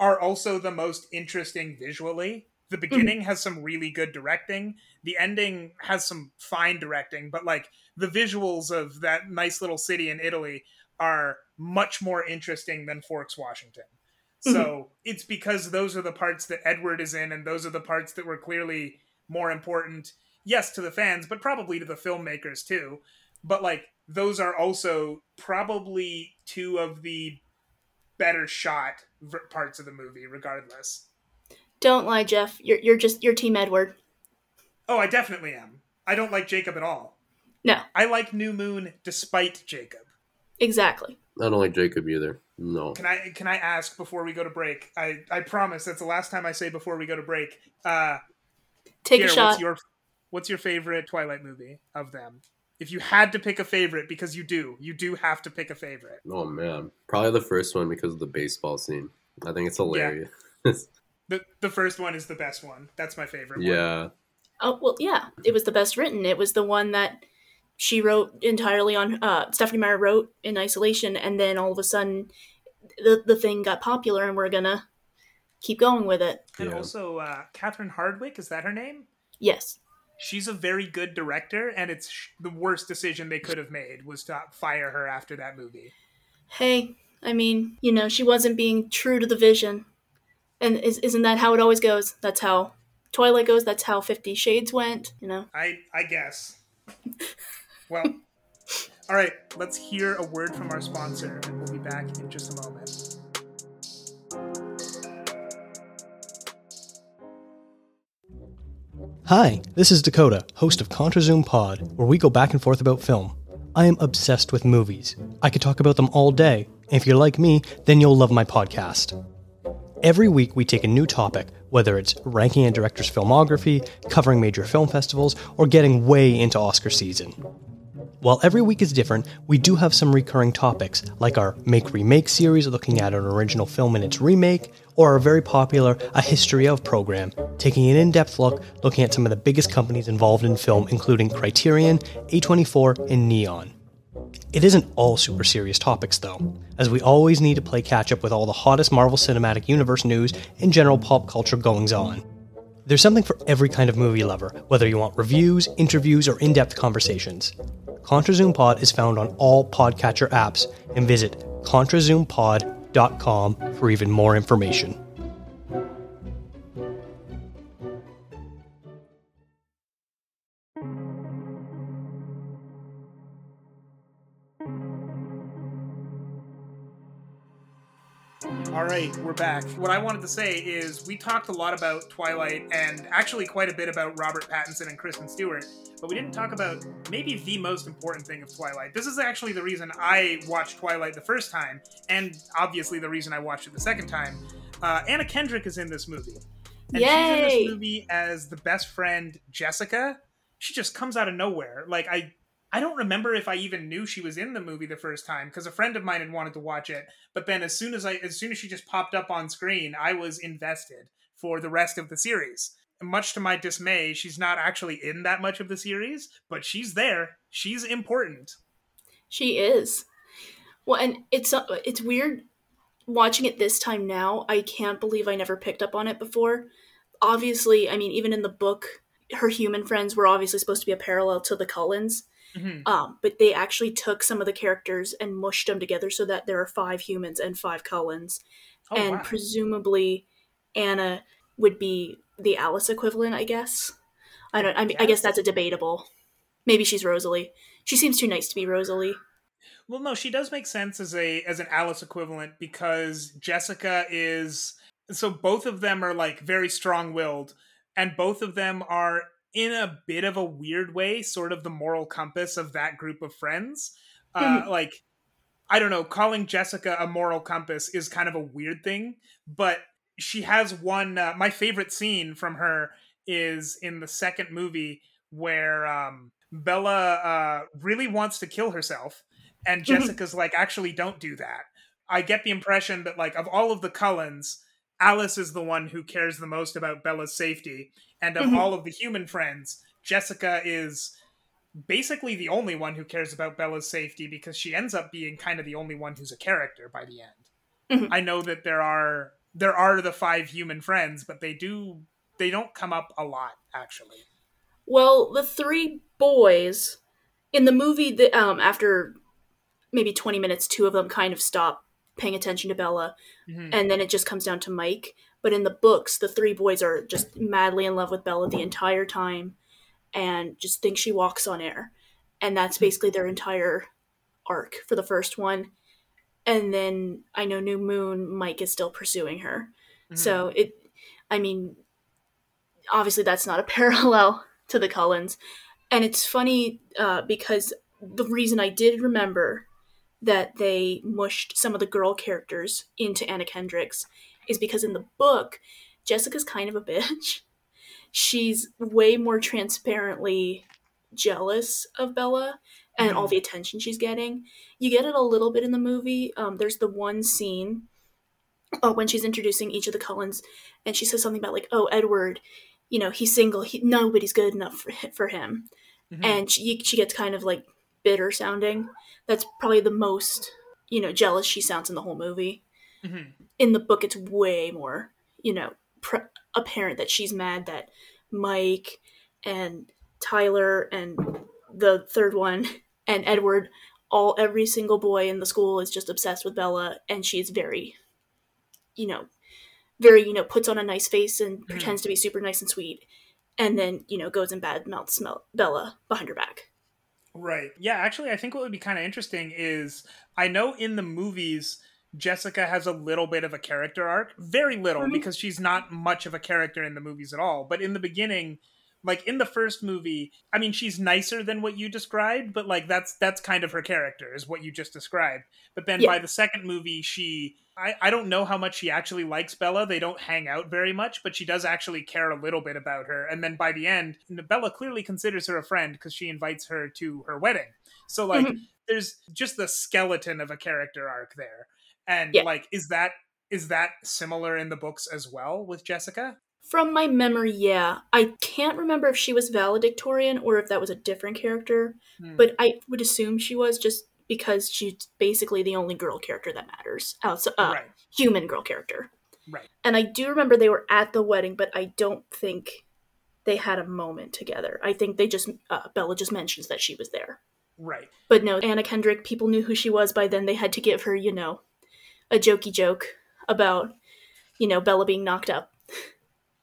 are also the most interesting visually. The mm-hmm. beginning has some really good directing. The ending has some fine directing, but like the visuals of that nice little city in Italy are much more interesting than Forks, Washington. Mhm. So it's because those are the parts that Edward is in, and those are the parts that were clearly more important, yes, to the fans, but probably to the filmmakers too. But like, those are also probably two of the better shot parts of the movie, regardless. Don't lie, Jeff. You're you're just you're Team Edward. Oh, I definitely am. I don't like Jacob at all. No, I like New Moon despite Jacob. Exactly. I don't like Jacob either. No. Can I can I ask before we go to break? I I promise that's the last time I say before we go to break. Uh Take Pierre, a shot. what's your what's your favorite Twilight movie of them? If you had to pick a favorite, because you do, you do have to pick a favorite. Oh man. Probably the first one because of the baseball scene. I think it's hilarious. The the first one is the best one. That's my favorite. one. yeah. Oh well, yeah. It was the best written. It was the one that she wrote entirely on. Uh, Stephenie Meyer wrote in isolation, and then all of a sudden, the the thing got popular, and we're gonna keep going with it. And Yeah. also, uh, Catherine Hardwicke is that her name? Yes. She's a very good director, and it's sh- the worst decision they could have made was to fire her after that movie. Hey, I mean, you know, she wasn't being true to the vision, and is, isn't that how it always goes? That's how Twilight goes. That's how Fifty Shades went. You know. I I guess. Well, all right. Let's hear a word from our sponsor, and we'll be back in just a moment. Hi, this is Dakota, host of ContraZoom Pod, where we go back and forth about film. I am obsessed with movies. I could talk about them all day, and if you're like me, then you'll love my podcast. Every week, we take a new topic, whether it's ranking a director's filmography, covering major film festivals, or getting way into Oscar season. While every week is different, we do have some recurring topics, like our Make Remake series looking at an original film and its remake, or our very popular A History of program, taking an in depth look looking at some of the biggest companies involved in film, including Criterion, A24, and Neon. It isn't all super serious topics, though, as we always need to play catch up with all the hottest Marvel Cinematic Universe news and general pop culture goings on. There's something for every kind of movie lover, whether you want reviews, interviews, or in depth conversations. ContraZoom Pod is found on all podcatcher apps, and visit ContraZoomPod.com for even more information. We're back. What I wanted to say is we talked a lot about Twilight and actually quite a bit about Robert Pattinson and Kristen Stewart, but we didn't talk about maybe the most important thing of Twilight. This is actually the reason I watched Twilight the first time, and obviously the reason I watched it the second time. Uh, Anna Kendrick is in this movie. And she's in this movie as the best friend Jessica. She just comes out of nowhere. Like I I don't remember if I even knew she was in the movie the first time because a friend of mine had wanted to watch it. But then as soon as I as soon as she just popped up on screen, I was invested for the rest of the series. Much to my dismay, she's not actually in that much of the series, but she's there. She's important. She is. Well, and it's uh, it's weird watching it this time now. I can't believe I never picked up on it before. Obviously, I mean, even in the book, her human friends were obviously supposed to be a parallel to the Cullens. Mhm. Um, but they actually took some of the characters and mushed them together so that there are five humans and five Cullens. Oh, and wow. presumably Anna would be the Alice equivalent, I guess. I don't. I mean, I guess that's a debatable. Maybe she's Rosalie. She seems too nice to be Rosalie. Well, no, she does make sense as a as an Alice equivalent because Jessica is so both of them are like very strong-willed and both of them are in a bit of a weird way sort of the moral compass of that group of friends. Uh like I don't know, calling Jessica a moral compass is kind of a weird thing, but she has one uh, my favorite scene from her is in the second movie where um Bella uh really wants to kill herself and Jessica's like, actually, don't do that. I get the impression that, like, of all of the Cullens, Alice is the one who cares the most about Bella's safety. And of Mhm. all of the human friends, Jessica is basically the only one who cares about Bella's safety because she ends up being kind of the only one who's a character by the end. Mhm. I know that there are there are the five human friends, but they do they don't come up a lot actually. Well, the three boys in the movie, that um, after maybe twenty minutes, two of them kind of stop paying attention to Bella, Mhm. and then it just comes down to Mike. But in the books, the three boys are just madly in love with Bella the entire time, and just think she walks on air, and that's basically their entire arc for the first one. And then I know New Moon, Mike is still pursuing her. Mhm. So it, I mean, obviously that's not a parallel to the Cullens, and it's funny uh, because the reason I did remember that they mushed some of the girl characters into Anna Kendrick's is because in the book, Jessica's kind of a bitch. She's way more transparently jealous of Bella and all Mhm. the attention she's getting. You get it a little bit in the movie. Um, there's the one scene uh, when she's introducing each of the Cullens, and she says something about like, "Oh, Edward, you know, he's single. He, nobody's good enough for for him." Mhm. And she she gets kind of like bitter sounding. That's probably the most you know jealous she sounds in the whole movie. Mhm. In the book, it's way more you know pr- apparent that she's mad that Mike and Tyler and the third one and Edward all every single boy in the school is just obsessed with Bella and she's very you know very you know puts on a nice face and pretends to be super nice and sweet and then you know goes and bad mouths Bella behind her back. Right. Yeah, actually, I think what would be kind of interesting is I know in the movies, Jessica has a little bit of a character arc. Very little, Mhm. because she's not much of a character in the movies at all. But in the beginning, like in the first movie, I mean, she's nicer than what you described, but like that's that's kind of her character, is what you just described. But then Yeah. by the second movie, she I, I don't know how much she actually likes Bella. They don't hang out very much, but she does actually care a little bit about her. And then by the end, Bella clearly considers her a friend because she invites her to her wedding. So like Mhm. there's just the skeleton of a character arc there. And Yeah. like is that is that similar in the books as well with Jessica? From my memory, yeah. I can't remember if she was valedictorian or if that was a different character, Hmm. but I would assume she was just because she's basically the only girl character that matters. Outside, uh, right. human girl character. Right. And I do remember they were at the wedding, but I don't think they had a moment together. I think they just uh, Bella just mentions that she was there. Right. But no, Anna Kendrick, people knew who she was by then. They had to give her, you know, a jokey joke about, you know, Bella being knocked up.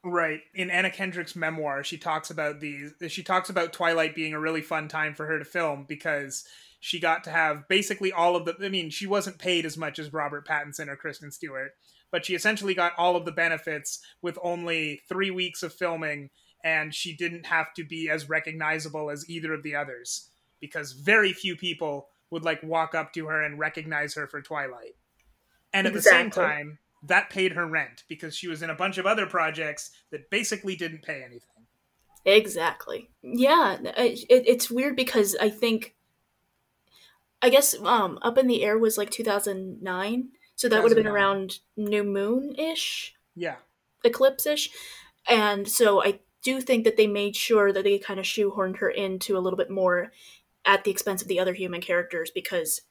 Right. In Anna Kendrick's memoir, she talks about these she talks about Twilight being a really fun time for her to film because she got to have basically all of the I mean, she wasn't paid as much as Robert Pattinson or Kristen Stewart, but she essentially got all of the benefits with only three weeks of filming, and she didn't have to be as recognizable as either of the others because very few people would like walk up to her and recognize her for Twilight. And at Exactly. the same time, that paid her rent because she was in a bunch of other projects that basically didn't pay anything. Exactly. Yeah, it, it, it's weird because I think, I guess, um, Up in the Air was like 2009, so that would have been around New Moon ish, Yeah. eclipse ish, and so I do think that they made sure that they kind of shoehorned her into a little bit more at the expense of the other human characters because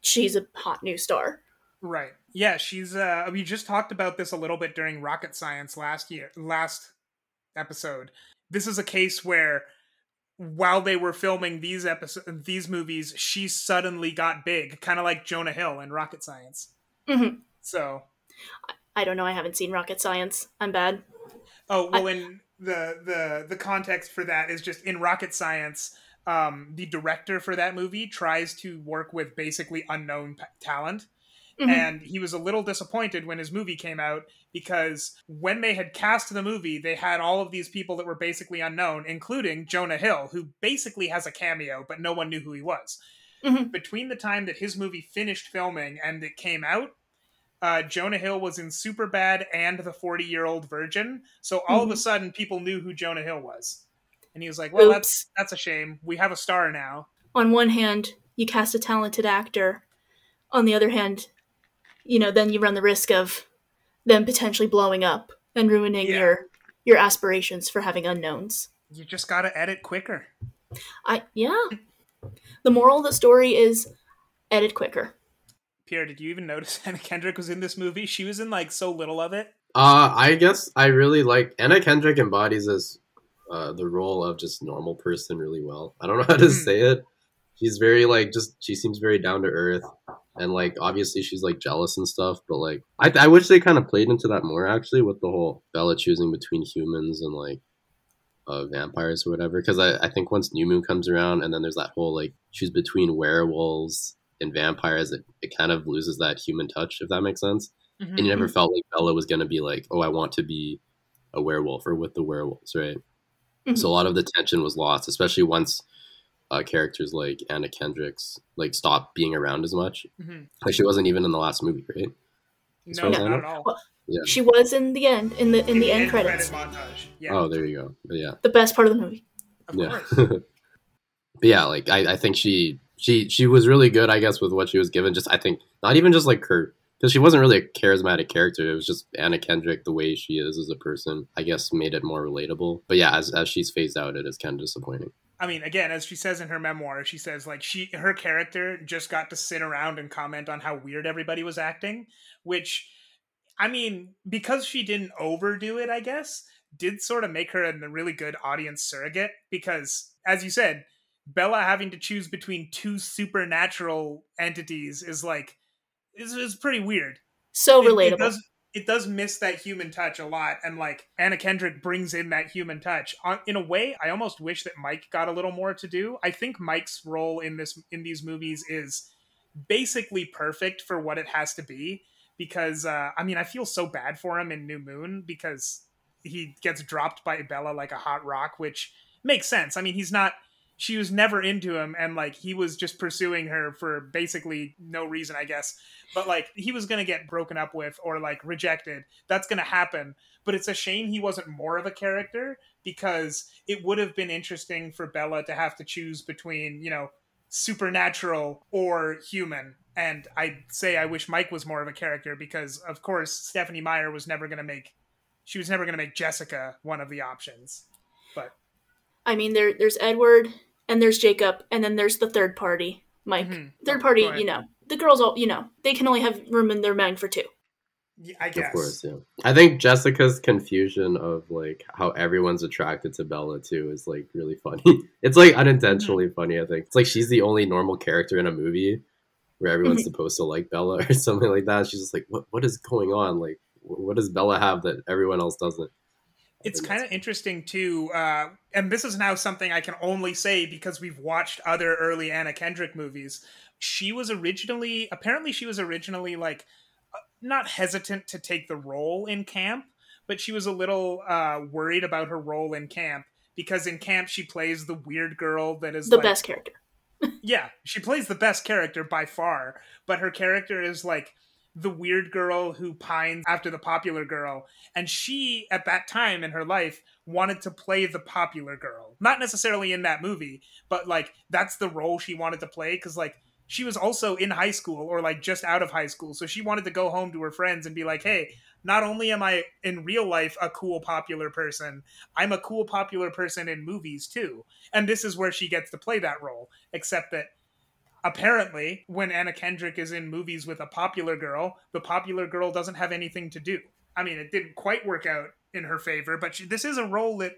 she's a hot new star. Right. Yeah, she's uh we just talked about this a little bit during Rocket Science last year last episode. This is a case where while they were filming these episode these movies, she suddenly got big, kind of like Jonah Hill in Rocket Science. Mhm. So, I don't know. I haven't seen Rocket Science. I'm bad. oh, well in the the the context for that is just in Rocket Science um, the director for that movie tries to work with basically unknown p- talent Mhm. and he was a little disappointed when his movie came out because when they had cast the movie they had all of these people that were basically unknown including jonah hill who basically has a cameo but no one knew who he was Mhm. between the time that his movie finished filming and it came out uh, jonah hill was in superbad and the 40 year old virgin so all of a Mhm. sudden people knew who jonah hill was and he was like well Oops. that's that's a shame we have a star now on one hand, you cast a talented actor. On the other hand, you know, then you run the risk of them potentially blowing up and ruining Yeah. your your aspirations for having unknowns. you just gotta edit quicker I yeah. The moral of the story is edit quicker. Pierre, did you even notice Anna Kendrick was in this movie? She was in like so little of it. Uh, I guess I really like Anna Kendrick embodies this uh, the role of just normal person really well. I don't know how to Mhm. say it. She's very like just she seems very down to earth, and like obviously she's like jealous and stuff. But like I I wish they kind of played into that more actually with the whole Bella choosing between humans and like uh, vampires or whatever. Because I I think once New Moon comes around and then there's that whole like choose between werewolves and vampires, it, it kind of loses that human touch if that makes sense and you never felt like Bella was gonna be like, oh, I want to be a werewolf or with the werewolves, right? Mhm. So a lot of the tension was lost, especially once uh, characters like Anna Kendrick's like stop being around as much. Mhm. Like she wasn't even in the last movie, right? As No, far not at all. Well, Yeah. She was in the end in the in, the, end, credit credits. montage. Yeah, Oh, there you go. But yeah, The best part of the movie. of yeah. course. but yeah, like I, I think she she she was really good, I guess, with what she was given. Just I think not even just like her because she wasn't really a charismatic character. It was just Anna Kendrick, the way she is as a person, I guess, made it more relatable. But yeah, as as she's phased out, it is kind of disappointing. I mean, again, as she says in her memoir, she says like she her character just got to sit around and comment on how weird everybody was acting, which I mean, because she didn't overdo it, I guess, did sort of make her a really good audience surrogate because as you said, Bella having to choose between two supernatural entities is like is, is pretty weird. So It- relatable. It, does it does miss that human touch a lot, and like Anna Kendrick brings in that human touch. In a way, I almost wish that Mike got a little more to do. I think Mike's role in this in these movies is basically perfect for what it has to be. Because uh, I mean, I feel so bad for him in New Moon because he gets dropped by Bella like a hot rock, which makes sense. I mean, he's not. She was never into him, and like he was just pursuing her for basically no reason, I guess. But like he was gonna get broken up with or like rejected. That's gonna happen. But it's a shame he wasn't more of a character because it would have been interesting for bella to have to choose between you know supernatural or human. And i'd say i wish mike was more of a character because of course stephenie meyer was never gonna make she was never gonna make jessica one of the options. But I mean, there there's Edward and there's Jacob, and then there's the third party, Mike. Mhm. Third party, Go you know, the girls all, you know, they can only have room in their mind for two. yeah, i guess Of course, yeah. I think Jessica's confusion of like how everyone's attracted to Bella too is like really funny. It's like unintentionally funny. I think it's like she's the only normal character in a movie where everyone's supposed to like Bella or something like that. She's just like, what What is going on? Like, what does Bella have that everyone else doesn't? It's kind of interesting too uh, and this is now something i can only say because we've watched other early anna kendrick movies she was originally apparently she was originally like not hesitant to take the role in camp, but she was a little uh, worried about her role in camp because in camp she plays the weird girl that is The like, best character. yeah, she plays the best character by far, but her character is like the weird girl who pines after the popular girl. And she, at that time in her life, wanted to play the popular girl. Not necessarily in that movie, but like that's the role she wanted to play because, like, she was also in high school or like just out of high school. So she wanted to go home to her friends and be like, hey, not only am I in real life a cool popular person, I'm a cool popular person in movies too. And this is where she gets to play that role, except that apparently when Anna Kendrick is in movies with a popular girl, the popular girl doesn't have anything to do. I mean, it didn't quite work out in her favor, but she, this is a role that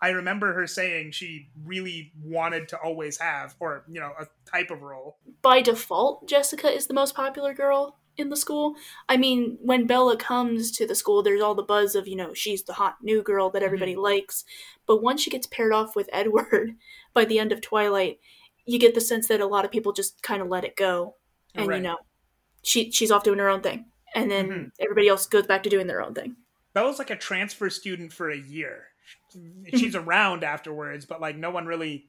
I remember her saying she really wanted to always have, or, you know, a type of role. By default, Jessica is the most popular girl in the school. I mean, when Bella comes to the school, there's all the buzz of, you know, she's the hot new girl that everybody mm-hmm. likes. But once she gets paired off with Edward by the end of Twilight, you get the sense that a lot of people just kind of let it go. And, Right. you know, she she's off doing her own thing. And then Mhm. everybody else goes back to doing their own thing. Bella's like a transfer student for a year. She's around afterwards, but like no one really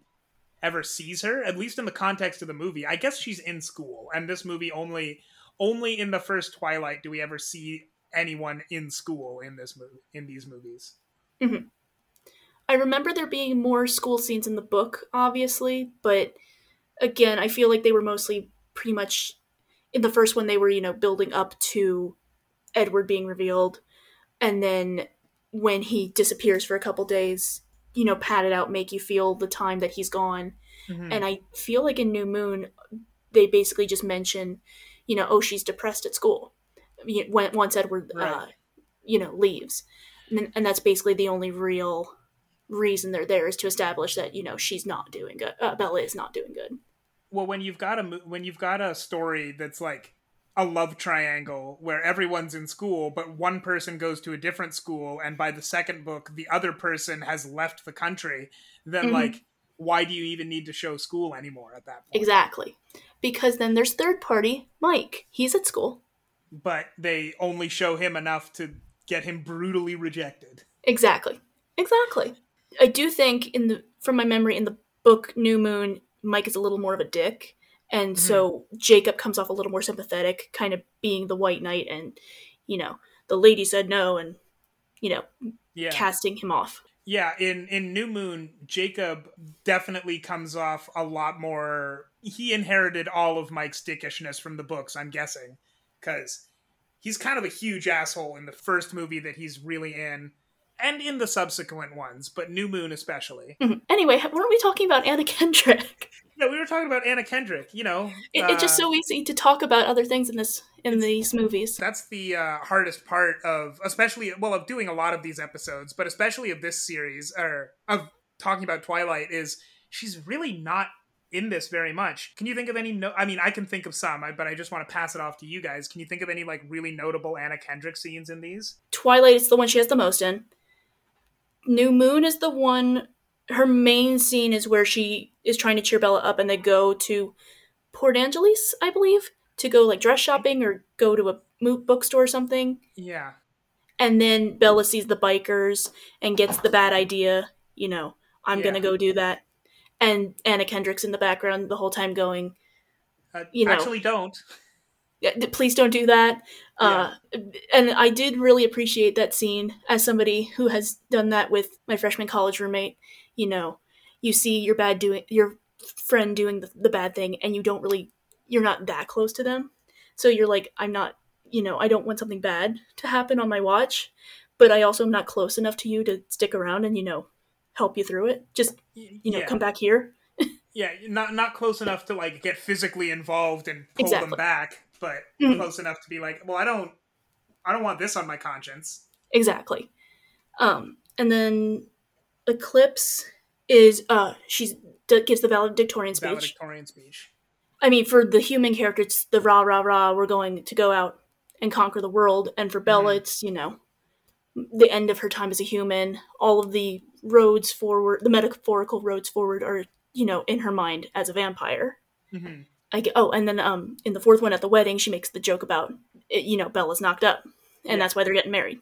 ever sees her, at least in the context of the movie. I guess she's in school, and this movie only only in the first Twilight do we ever see anyone in school in this movie in these movies. I remember there being more school scenes in the book, obviously, but again, I feel like they were mostly pretty much in the first one they were, you know, building up to Edward being revealed and then when he disappears for a couple days, you know, pat it out, make you feel the time that he's gone. Mhm. And I feel like in New Moon they basically just mention, you know, oh, she's depressed at school. When once Edward uh, you know, leaves. And, and that's basically the only real reason they're there is to establish that you know she's not doing good. Uh, Bella is not doing good. well when you've got a when you've got a story that's like a love triangle where everyone's in school but one person goes to a different school and by the second book the other person has left the country then Mhm. like why do you even need to show school anymore at that point Exactly, because then there's third party Mike. He's at school. but they only show him enough to get him brutally rejected Exactly, exactly. I do think in the from my memory in the book New Moon, Mike is a little more of a dick, and mm-hmm. so Jacob comes off a little more sympathetic, kind of being the white knight, and you know the lady said no, and you know yeah casting him off. Yeah, in in New Moon, Jacob definitely comes off a lot more. He inherited all of Mike's dickishness from the books, I'm guessing, because he's kind of a huge asshole in the first movie that he's really in, and in the subsequent ones, but New Moon especially. Mhm. Anyway, weren't we talking about Anna Kendrick? Yeah, we were talking about Anna Kendrick. You know, It, it's just uh, so easy to talk about other things in this in these movies. that's the uh, hardest part of especially well of doing a lot of these episodes but especially of this series or of talking about twilight is she's really not in this very much can you think of any no i mean i can think of some but i just want to pass it off to you guys can you think of any like really notable anna kendrick scenes in these Twilight is the one she has the most in. New Moon is the one. Her main scene is where she is trying to cheer Bella up, and they go to Port Angeles, I believe, to go like dress shopping or go to a bookstore or something. yeah And then Bella sees the bikers and gets the bad idea. You know, I'm Yeah. gonna go do that. And Anna Kendrick's in the background the whole time going, uh, You know. actually don't please don't do that. Uh, and I did really appreciate that scene as somebody who has done that with my freshman college roommate. You know, you see your bad doing your friend doing the, the bad thing, and you don't really, you're not that close to them. So you're like, I'm not, you know, I don't want something bad to happen on my watch, but I also am not close enough to you to stick around and you know help you through it. Just you know, yeah. come back here. yeah not not close enough to like get physically involved and pull Exactly. them back but Mhm. close enough to be like well i don't i don't want this on my conscience Exactly. Um, and then Eclipse is uh she's d- gives the valedictorian speech. valedictorian speech I mean, for the human character, it's the rah rah rah. We're going to go out and conquer the world, and for Bella, Mhm. it's you know the end of her time as a human. All of the roads forward, the metaphorical roads forward, are you know in her mind as a vampire. hmm I get, oh, and then um in the fourth one at the wedding, she makes the joke about it, you know, Bella's knocked up, and Yeah. that's why they're getting married.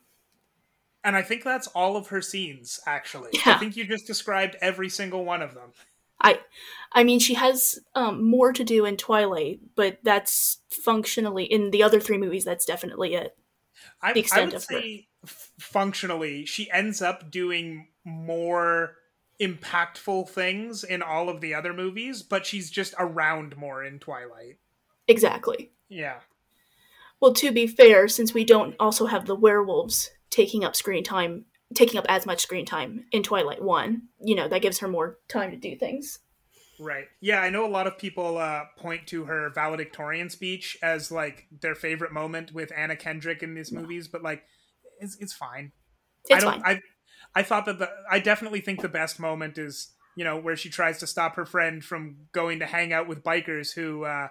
And I think that's all of her scenes, actually. I think you just described every single one of them. I, I mean, she has um, more to do in Twilight, but that's functionally in the other three movies. That's definitely it. I, The I would of her. say f- functionally, she ends up doing more impactful things in all of the other movies, but she's just around more in Twilight. Exactly. Yeah. Well, to be fair, since we don't also have the werewolves taking up screen time, taking up as much screen time in Twilight One, you know, that gives her more time to do things. Right. Yeah, I know a lot of people uh, point to her valedictorian speech as like their favorite moment with Anna Kendrick in these movies, but like, it's, it's fine. It's I don't. fine. I I thought that the. I definitely think the best moment is you know where she tries to stop her friend from going to hang out with bikers who. uh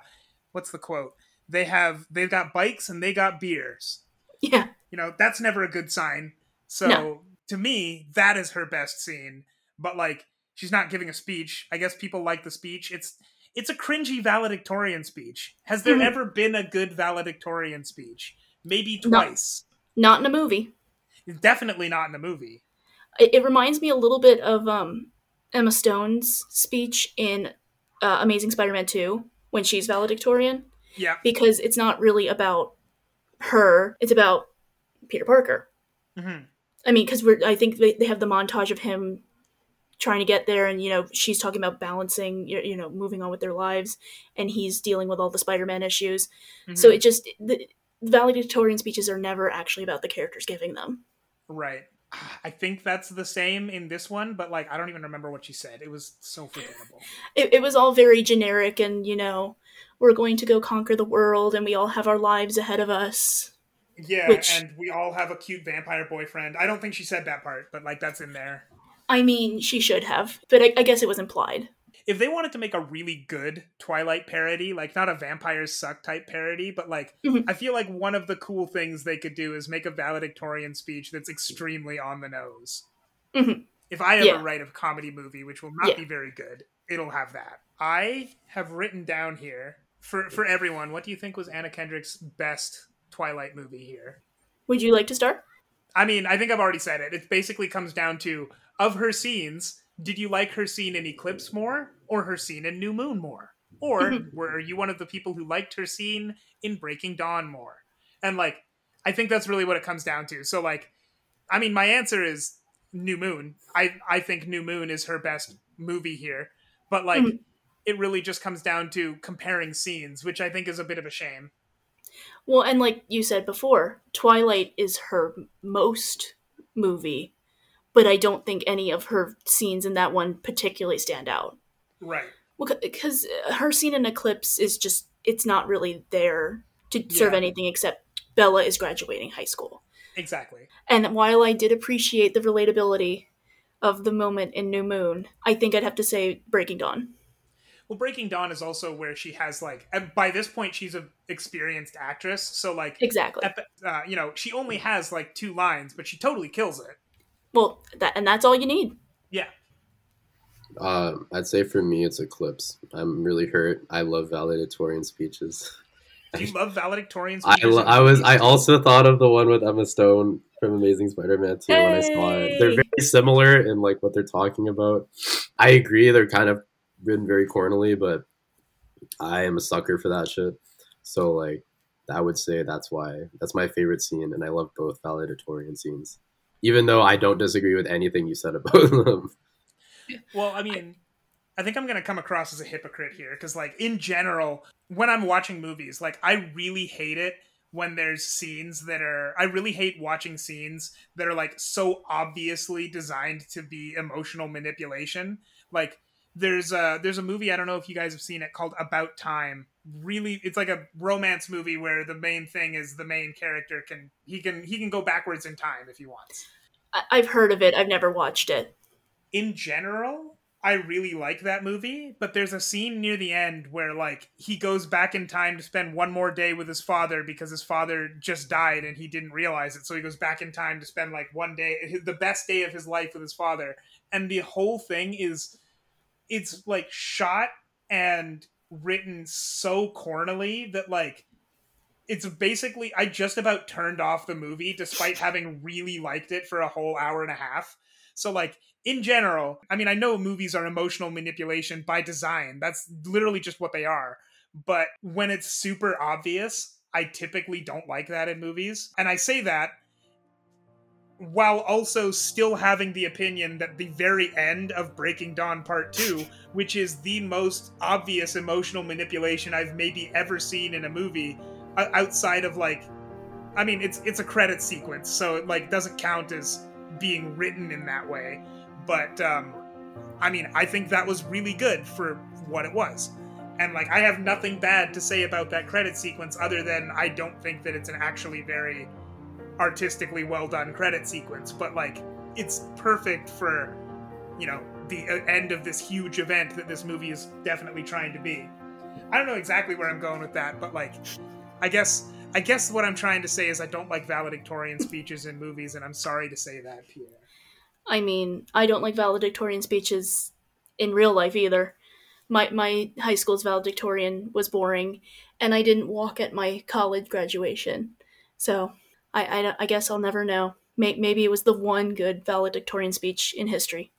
What's the quote? They have they've got bikes and they got beers. Yeah. You know that's never a good sign. So No. to me, that is her best scene. But like, she's not giving a speech. I guess people like the speech. It's it's a cringy valedictorian speech. Has there Mhm. ever been a good valedictorian speech? Maybe twice. Not in a movie. Definitely not in a movie. It, it reminds me a little bit of um, Emma Stone's speech in uh, Amazing Spider-Man Two when she's valedictorian, Yeah. because it's not really about her; it's about Peter Parker. hmm I mean, because we're I think they, they have the montage of him trying to get there, and you know she's talking about balancing, you you know, moving on with their lives, and he's dealing with all the Spider-Man issues. So Mm-hmm. it just the valedictorian speeches are never actually about the characters giving them. Right. I think that's the same in this one, but like I don't even remember what she said. It was so forgettable. It, it was all very generic, and you know, we're going to go conquer the world, and we all have our lives ahead of us. Yeah, Which- and we all have a cute vampire boyfriend. I don't think she said that part, but like that's in there. I mean, she should have, but I, I guess it was implied. If they wanted to make a really good Twilight parody, like not a vampires suck type parody, but like Mhm. I feel like one of the cool things they could do is make a valedictorian speech that's extremely on the nose. Mhm. If I ever Yeah. write a comedy movie, which will not Yeah. be very good, it'll have that. I have written down here for for everyone. What do you think was Anna Kendrick's best Twilight movie here? Would you like to start? I mean, I think I've already said it. It basically comes down to of her scenes, did you like her scene in Eclipse more or her scene in New Moon more? Or were you one of the people who liked her scene in Breaking Dawn more? And like I think that's really what it comes down to. So like I mean, my answer is New Moon. I I think New Moon is her best movie here. But like Mhm. it really just comes down to comparing scenes, which I think is a bit of a shame. Well, and like you said before, Twilight is her most movie, but I don't think any of her scenes in that one particularly stand out. Right. Well, because her scene in Eclipse is just, it's not really there to serve Yeah. anything except Bella is graduating high school. Exactly. And while I did appreciate the relatability of the moment in New Moon, I think I'd have to say Breaking Dawn. Well, Breaking Dawn is also where she has like, and by this point, she's a experienced actress. So like, Exactly. the- uh, you know, she only has like two lines, but she totally kills it. Well, that and that's all you need. Yeah. Um, I'd say for me, it's Eclipse. I'm really hurt. I love valedictorian speeches. Do you love valedictorian I, speeches? lo- I was I also thought of the one with Emma Stone from Amazing Spider-Man 2 when I saw it. They're very similar in like what they're talking about. I agree they're kind of written very cornily, but I am a sucker for that shit. So like I would say that's why that's my favorite scene and I love both valedictorian scenes. Even though I don't disagree with anything you said about them. Well, I mean, I think I'm going to come across as a hypocrite here because, like, in general, when I'm watching movies, like, I really hate it when there's scenes that are. I really hate watching scenes that are, like, so obviously designed to be emotional manipulation. Like, there's a there's a movie I don't know if you guys have seen it called About Time. Really, it's like a romance movie where the main thing is the main character can he can he can go backwards in time if he wants. I've heard of it. I've never watched it. in general, I really like that movie, but there's a scene near the end where like he goes back in time to spend one more day with his father because his father just died and he didn't realize it. So he goes back in time to spend like one day, the best day of his life with his father. And the whole thing is it's like shot and written so cornily that like it's basically I just about turned off the movie despite having really liked it for a whole hour and a half. So like in general, I mean I know movies are emotional manipulation by design. That's literally just what they are. But when it's super obvious, I typically don't like that in movies. And I say that while also still having the opinion that the very end of Breaking Dawn Part 2, which is the most obvious emotional manipulation I've maybe ever seen in a movie outside of like I mean it's it's a credit sequence, so it like doesn't count as being written in that way, but um I mean, I think that was really good for what it was. And like I have nothing bad to say about that credit sequence other than I don't think that it's an actually very artistically well done credit sequence, but like it's perfect for you know the uh, end of this huge event that this movie is definitely trying to be. I don't know exactly where I'm going with that, but like I guess I guess what I'm trying to say is I don't like valedictorian speeches in movies, and I'm sorry to say that, Pierre. I mean, I don't like valedictorian speeches in real life either. My my high school's valedictorian was boring, and I didn't walk at my college graduation, so I, I, I guess I'll never know. Maybe it was the one good valedictorian speech in history.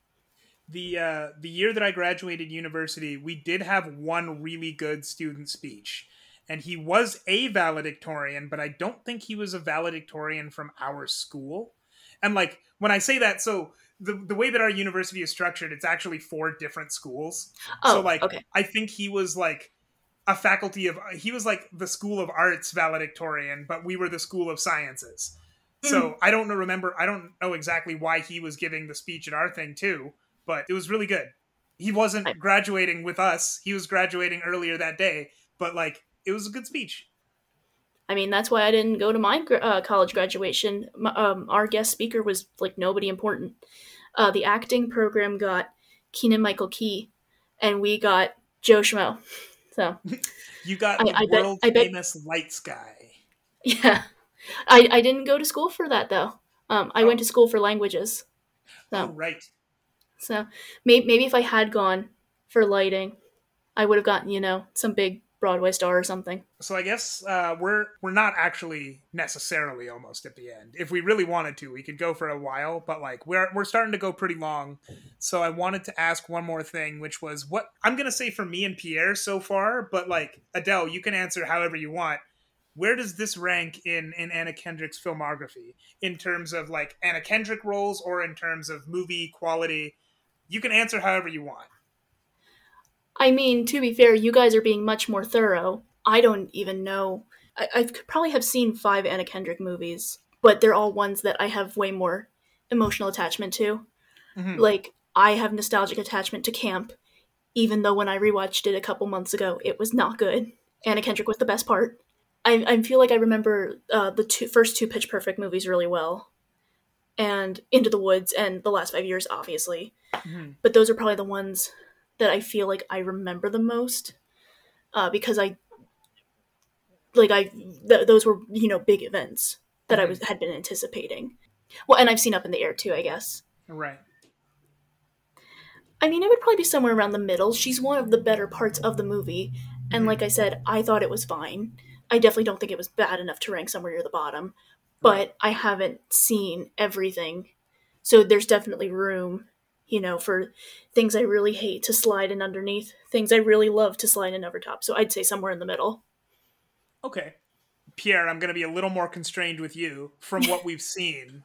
The uh, the year that I graduated university, we did have one really good student speech, and he was a valedictorian, but I don't think he was a valedictorian from our school. And like when I say that, so the the way that our university is structured, it's actually four different schools. Oh, so like okay. I think he was like a faculty of he was like the school of arts valedictorian but we were the school of sciences so Mm. i don't know remember i don't know exactly why he was giving the speech at our thing too but it was really good he wasn't graduating with us he was graduating earlier that day but like it was a good speech I mean, that's why I didn't go to my uh, college graduation. My, um, our guest speaker was like nobody important. Uh, the acting program got Keegan Michael Key, and we got Joe Schmo. So you got I- the I world bet- famous lights guy. yeah, I I didn't go to school for that though. Um, I Oh. went to school for languages. oh right so maybe maybe if I had gone for lighting, I would have gotten you know some big Broadway star or something. so i guess uh, we're we're not actually necessarily almost at the end. If we really wanted to we could go for a while but like we're we're starting to go pretty long. So i wanted to ask one more thing which was what i'm gonna say for me and pierre so far but like adele you can answer however you want. Where does this rank in in anna kendrick's filmography? In terms of like anna kendrick roles or in terms of movie quality? You can answer however you want I mean, to be fair, you guys are being much more thorough. I don't even know. I, I could probably have seen five Anna Kendrick movies, but they're all ones that I have way more emotional attachment to. Mhm. Like, I have nostalgic attachment to Camp, even though when I rewatched it a couple months ago, it was not good. Anna Kendrick was the best part. I, I feel like I remember uh, the two, first two Pitch Perfect movies really well, and Into the Woods and the last five years, obviously Mhm. but those are probably the ones that I feel like I remember the most uh, because I like I th- those were you know big events that I was had been anticipating. Well, and I've seen Up in the Air too, I guess. right I mean, it would probably be somewhere around the middle. She's one of the better parts of the movie, and like I said, I thought it was fine. I definitely don't think it was bad enough to rank somewhere near the bottom, but I haven't seen everything, so there's definitely room, you know, for things I really hate to slide in underneath, things I really love to slide in over top. So I'd say somewhere in the middle. Okay. Pierre, I'm going to be a little more constrained with you from what we've seen.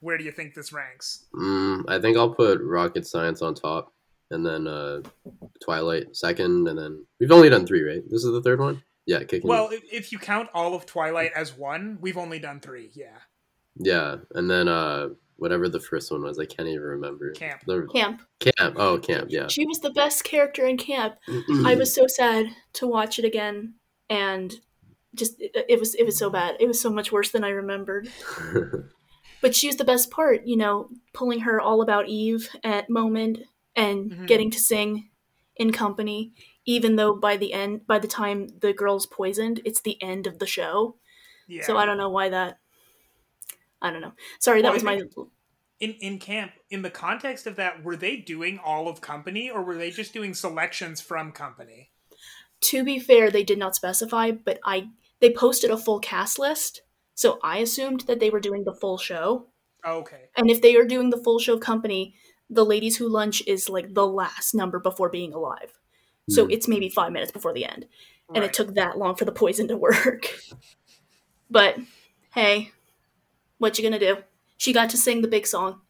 Where do you think this ranks? Mm, I think I'll put Rocket Science on top, and then uh, Twilight second, and then we've only done three, right? This is the third one. Yeah, kicking. Well, if, if you count all of Twilight as one, we've only done three. Yeah. yeah, and then uh, whatever the first one was, I can't even remember. Camp. The Camp. camp. Oh, camp. Yeah. She was the best character in Camp. I was so sad to watch it again, and just it, it was it was so bad. It was so much worse than I remembered. But she was the best part, you know, pulling her all about Eve at moment and Mhm. getting to sing in company. Even though by the end, by the time the girl's poisoned, it's the end of the show. Yeah. So I don't know why that. I don't know. Sorry, that Well, was my. in in camp, in the context of that, were they doing all of Company, or were they just doing selections from Company? To be fair, they did not specify, but I they posted a full cast list, so I assumed that they were doing the full show. Okay. And if they are doing the full show company, the Ladies Who Lunch is like the last number before being alive. So Hmm. it's maybe five minutes before the end. And Right. it took that long for the poison to work. but hey, what you gonna do? She got to sing the big song.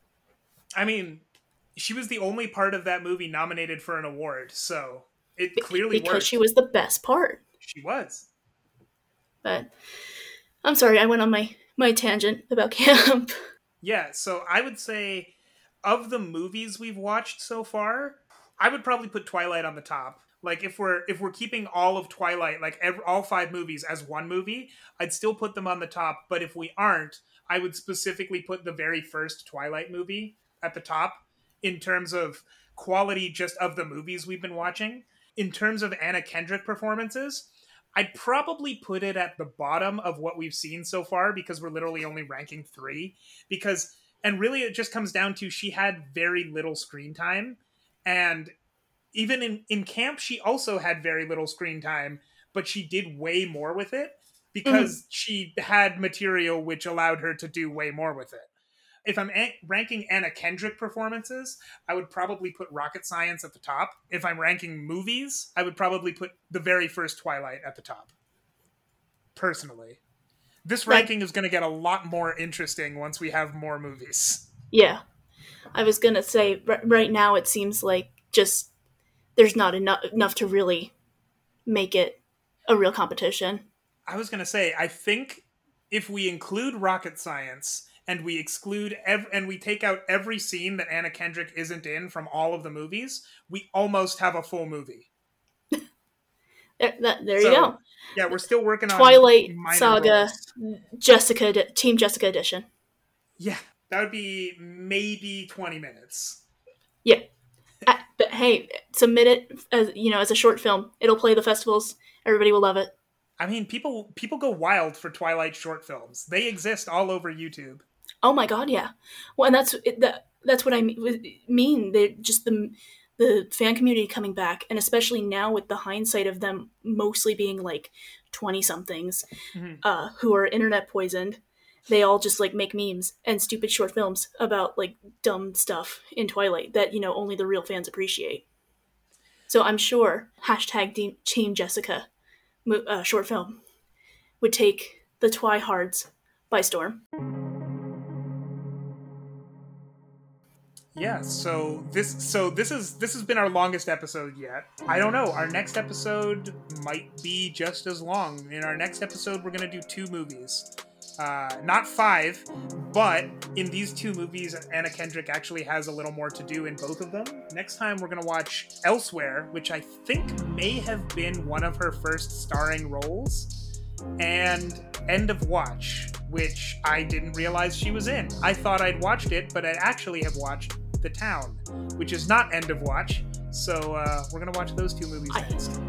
I mean, she was the only part of that movie nominated for an award, so it clearly because worked. she was the best part. She was. But I'm sorry, I went on my, my tangent about camp. Yeah, so I would say of the movies we've watched so far, I would probably put Twilight on the top. Like if we're if we're keeping all of Twilight, like ev all five movies as one movie, I'd still put them on the top. But if we aren't, I would specifically put the very first Twilight movie at the top in terms of quality just of the movies we've been watching. In terms of Anna Kendrick performances, I'd probably put it at the bottom of what we've seen so far because we're literally only ranking three. Because, and really, it just comes down to she had very little screen time. And even in, in camp, she also had very little screen time, but she did way more with it Mm-hmm. because she had material which allowed her to do way more with it. If I'm a- ranking Anna Kendrick performances, I would probably put Rocket Science at the top. If I'm ranking movies, I would probably put the very first Twilight at the top. Personally, this Right. ranking is going to get a lot more interesting once we have more movies. yeah. I was gonna say, r- right now it seems like just there's not enough, enough to really make it a real competition. I was going to say, I think if we include Rocket Science and we exclude ev- and we take out every scene that Anna Kendrick isn't in from all of the movies, we almost have a full movie. There, that, there So, you go. Yeah, we're still working on Twilight Saga, roles. Jessica, Team Jessica edition. Yeah, that would be maybe 20 minutes. Yeah. Uh, but hey, submit it as you know as a short film. It'll play the festivals. Everybody will love it. I mean, people people go wild for Twilight short films. They exist all over YouTube. Oh my god, yeah. Well, and that's it- that. That's what I mean. They just the the fan community coming back, and especially now with the hindsight of them mostly being like twenty somethings Mhm. uh, who are internet poisoned. They all just like make memes and stupid short films about like dumb stuff in Twilight that you know only the real fans appreciate. So I'm sure hashtag Team Jessica uh, short film would take the Twihards by storm. Yeah, so this so this is this has been our longest episode yet. I don't know. Our next episode might be just as long. In our next episode, we're gonna do two movies. Uh, not five, but in these two movies, Anna Kendrick actually has a little more to do in both of them. Next time, we're gonna watch Elsewhere, which I think may have been one of her first starring roles, and End of Watch, which I didn't realize she was in. I thought I'd watched it, but I actually have watched The Town, which is not End of Watch. So uh, we're gonna watch those two movies I- next.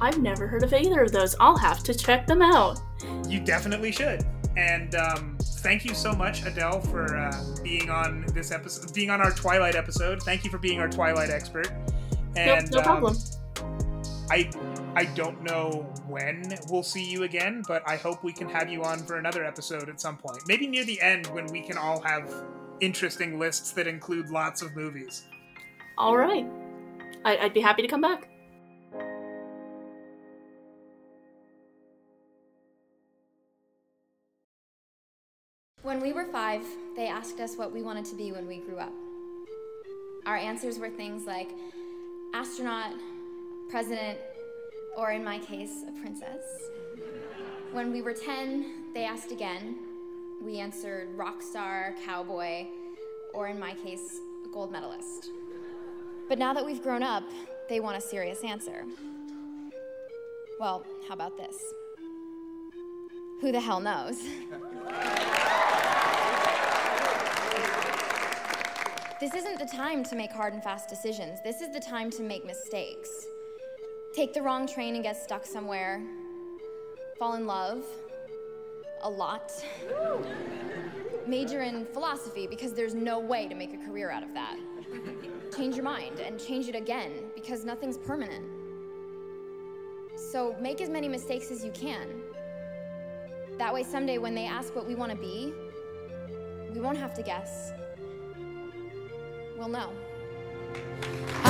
I've never heard of either of those. I'll have to check them out. You definitely should. And um, thank you so much, Adele, for uh, being on this episode, being on our Twilight episode. Thank you for being our Twilight expert. And no, um, problem. I I don't know when we'll see you again, but I hope we can have you on for another episode at some point. Maybe near the end when we can all have interesting lists that include lots of movies. All right. I- I'd be happy to come back. When we were five, they asked us what we wanted to be when we grew up. Our answers were things like astronaut, president, or in my case, a princess. When we were 10, they asked again. We answered rock star, cowboy, or in my case, gold medalist. But now that we've grown up, they want a serious answer. Well, how about this? Who the hell knows? This isn't the time to make hard and fast decisions. This is the time to make mistakes. Take the wrong train and get stuck somewhere. Fall in love. A lot. Major in philosophy because there's no way to make a career out of that. Change your mind and change it again because nothing's permanent. So make as many mistakes as you can. That way, someday when they ask what we want to be, we won't have to guess. We'll know.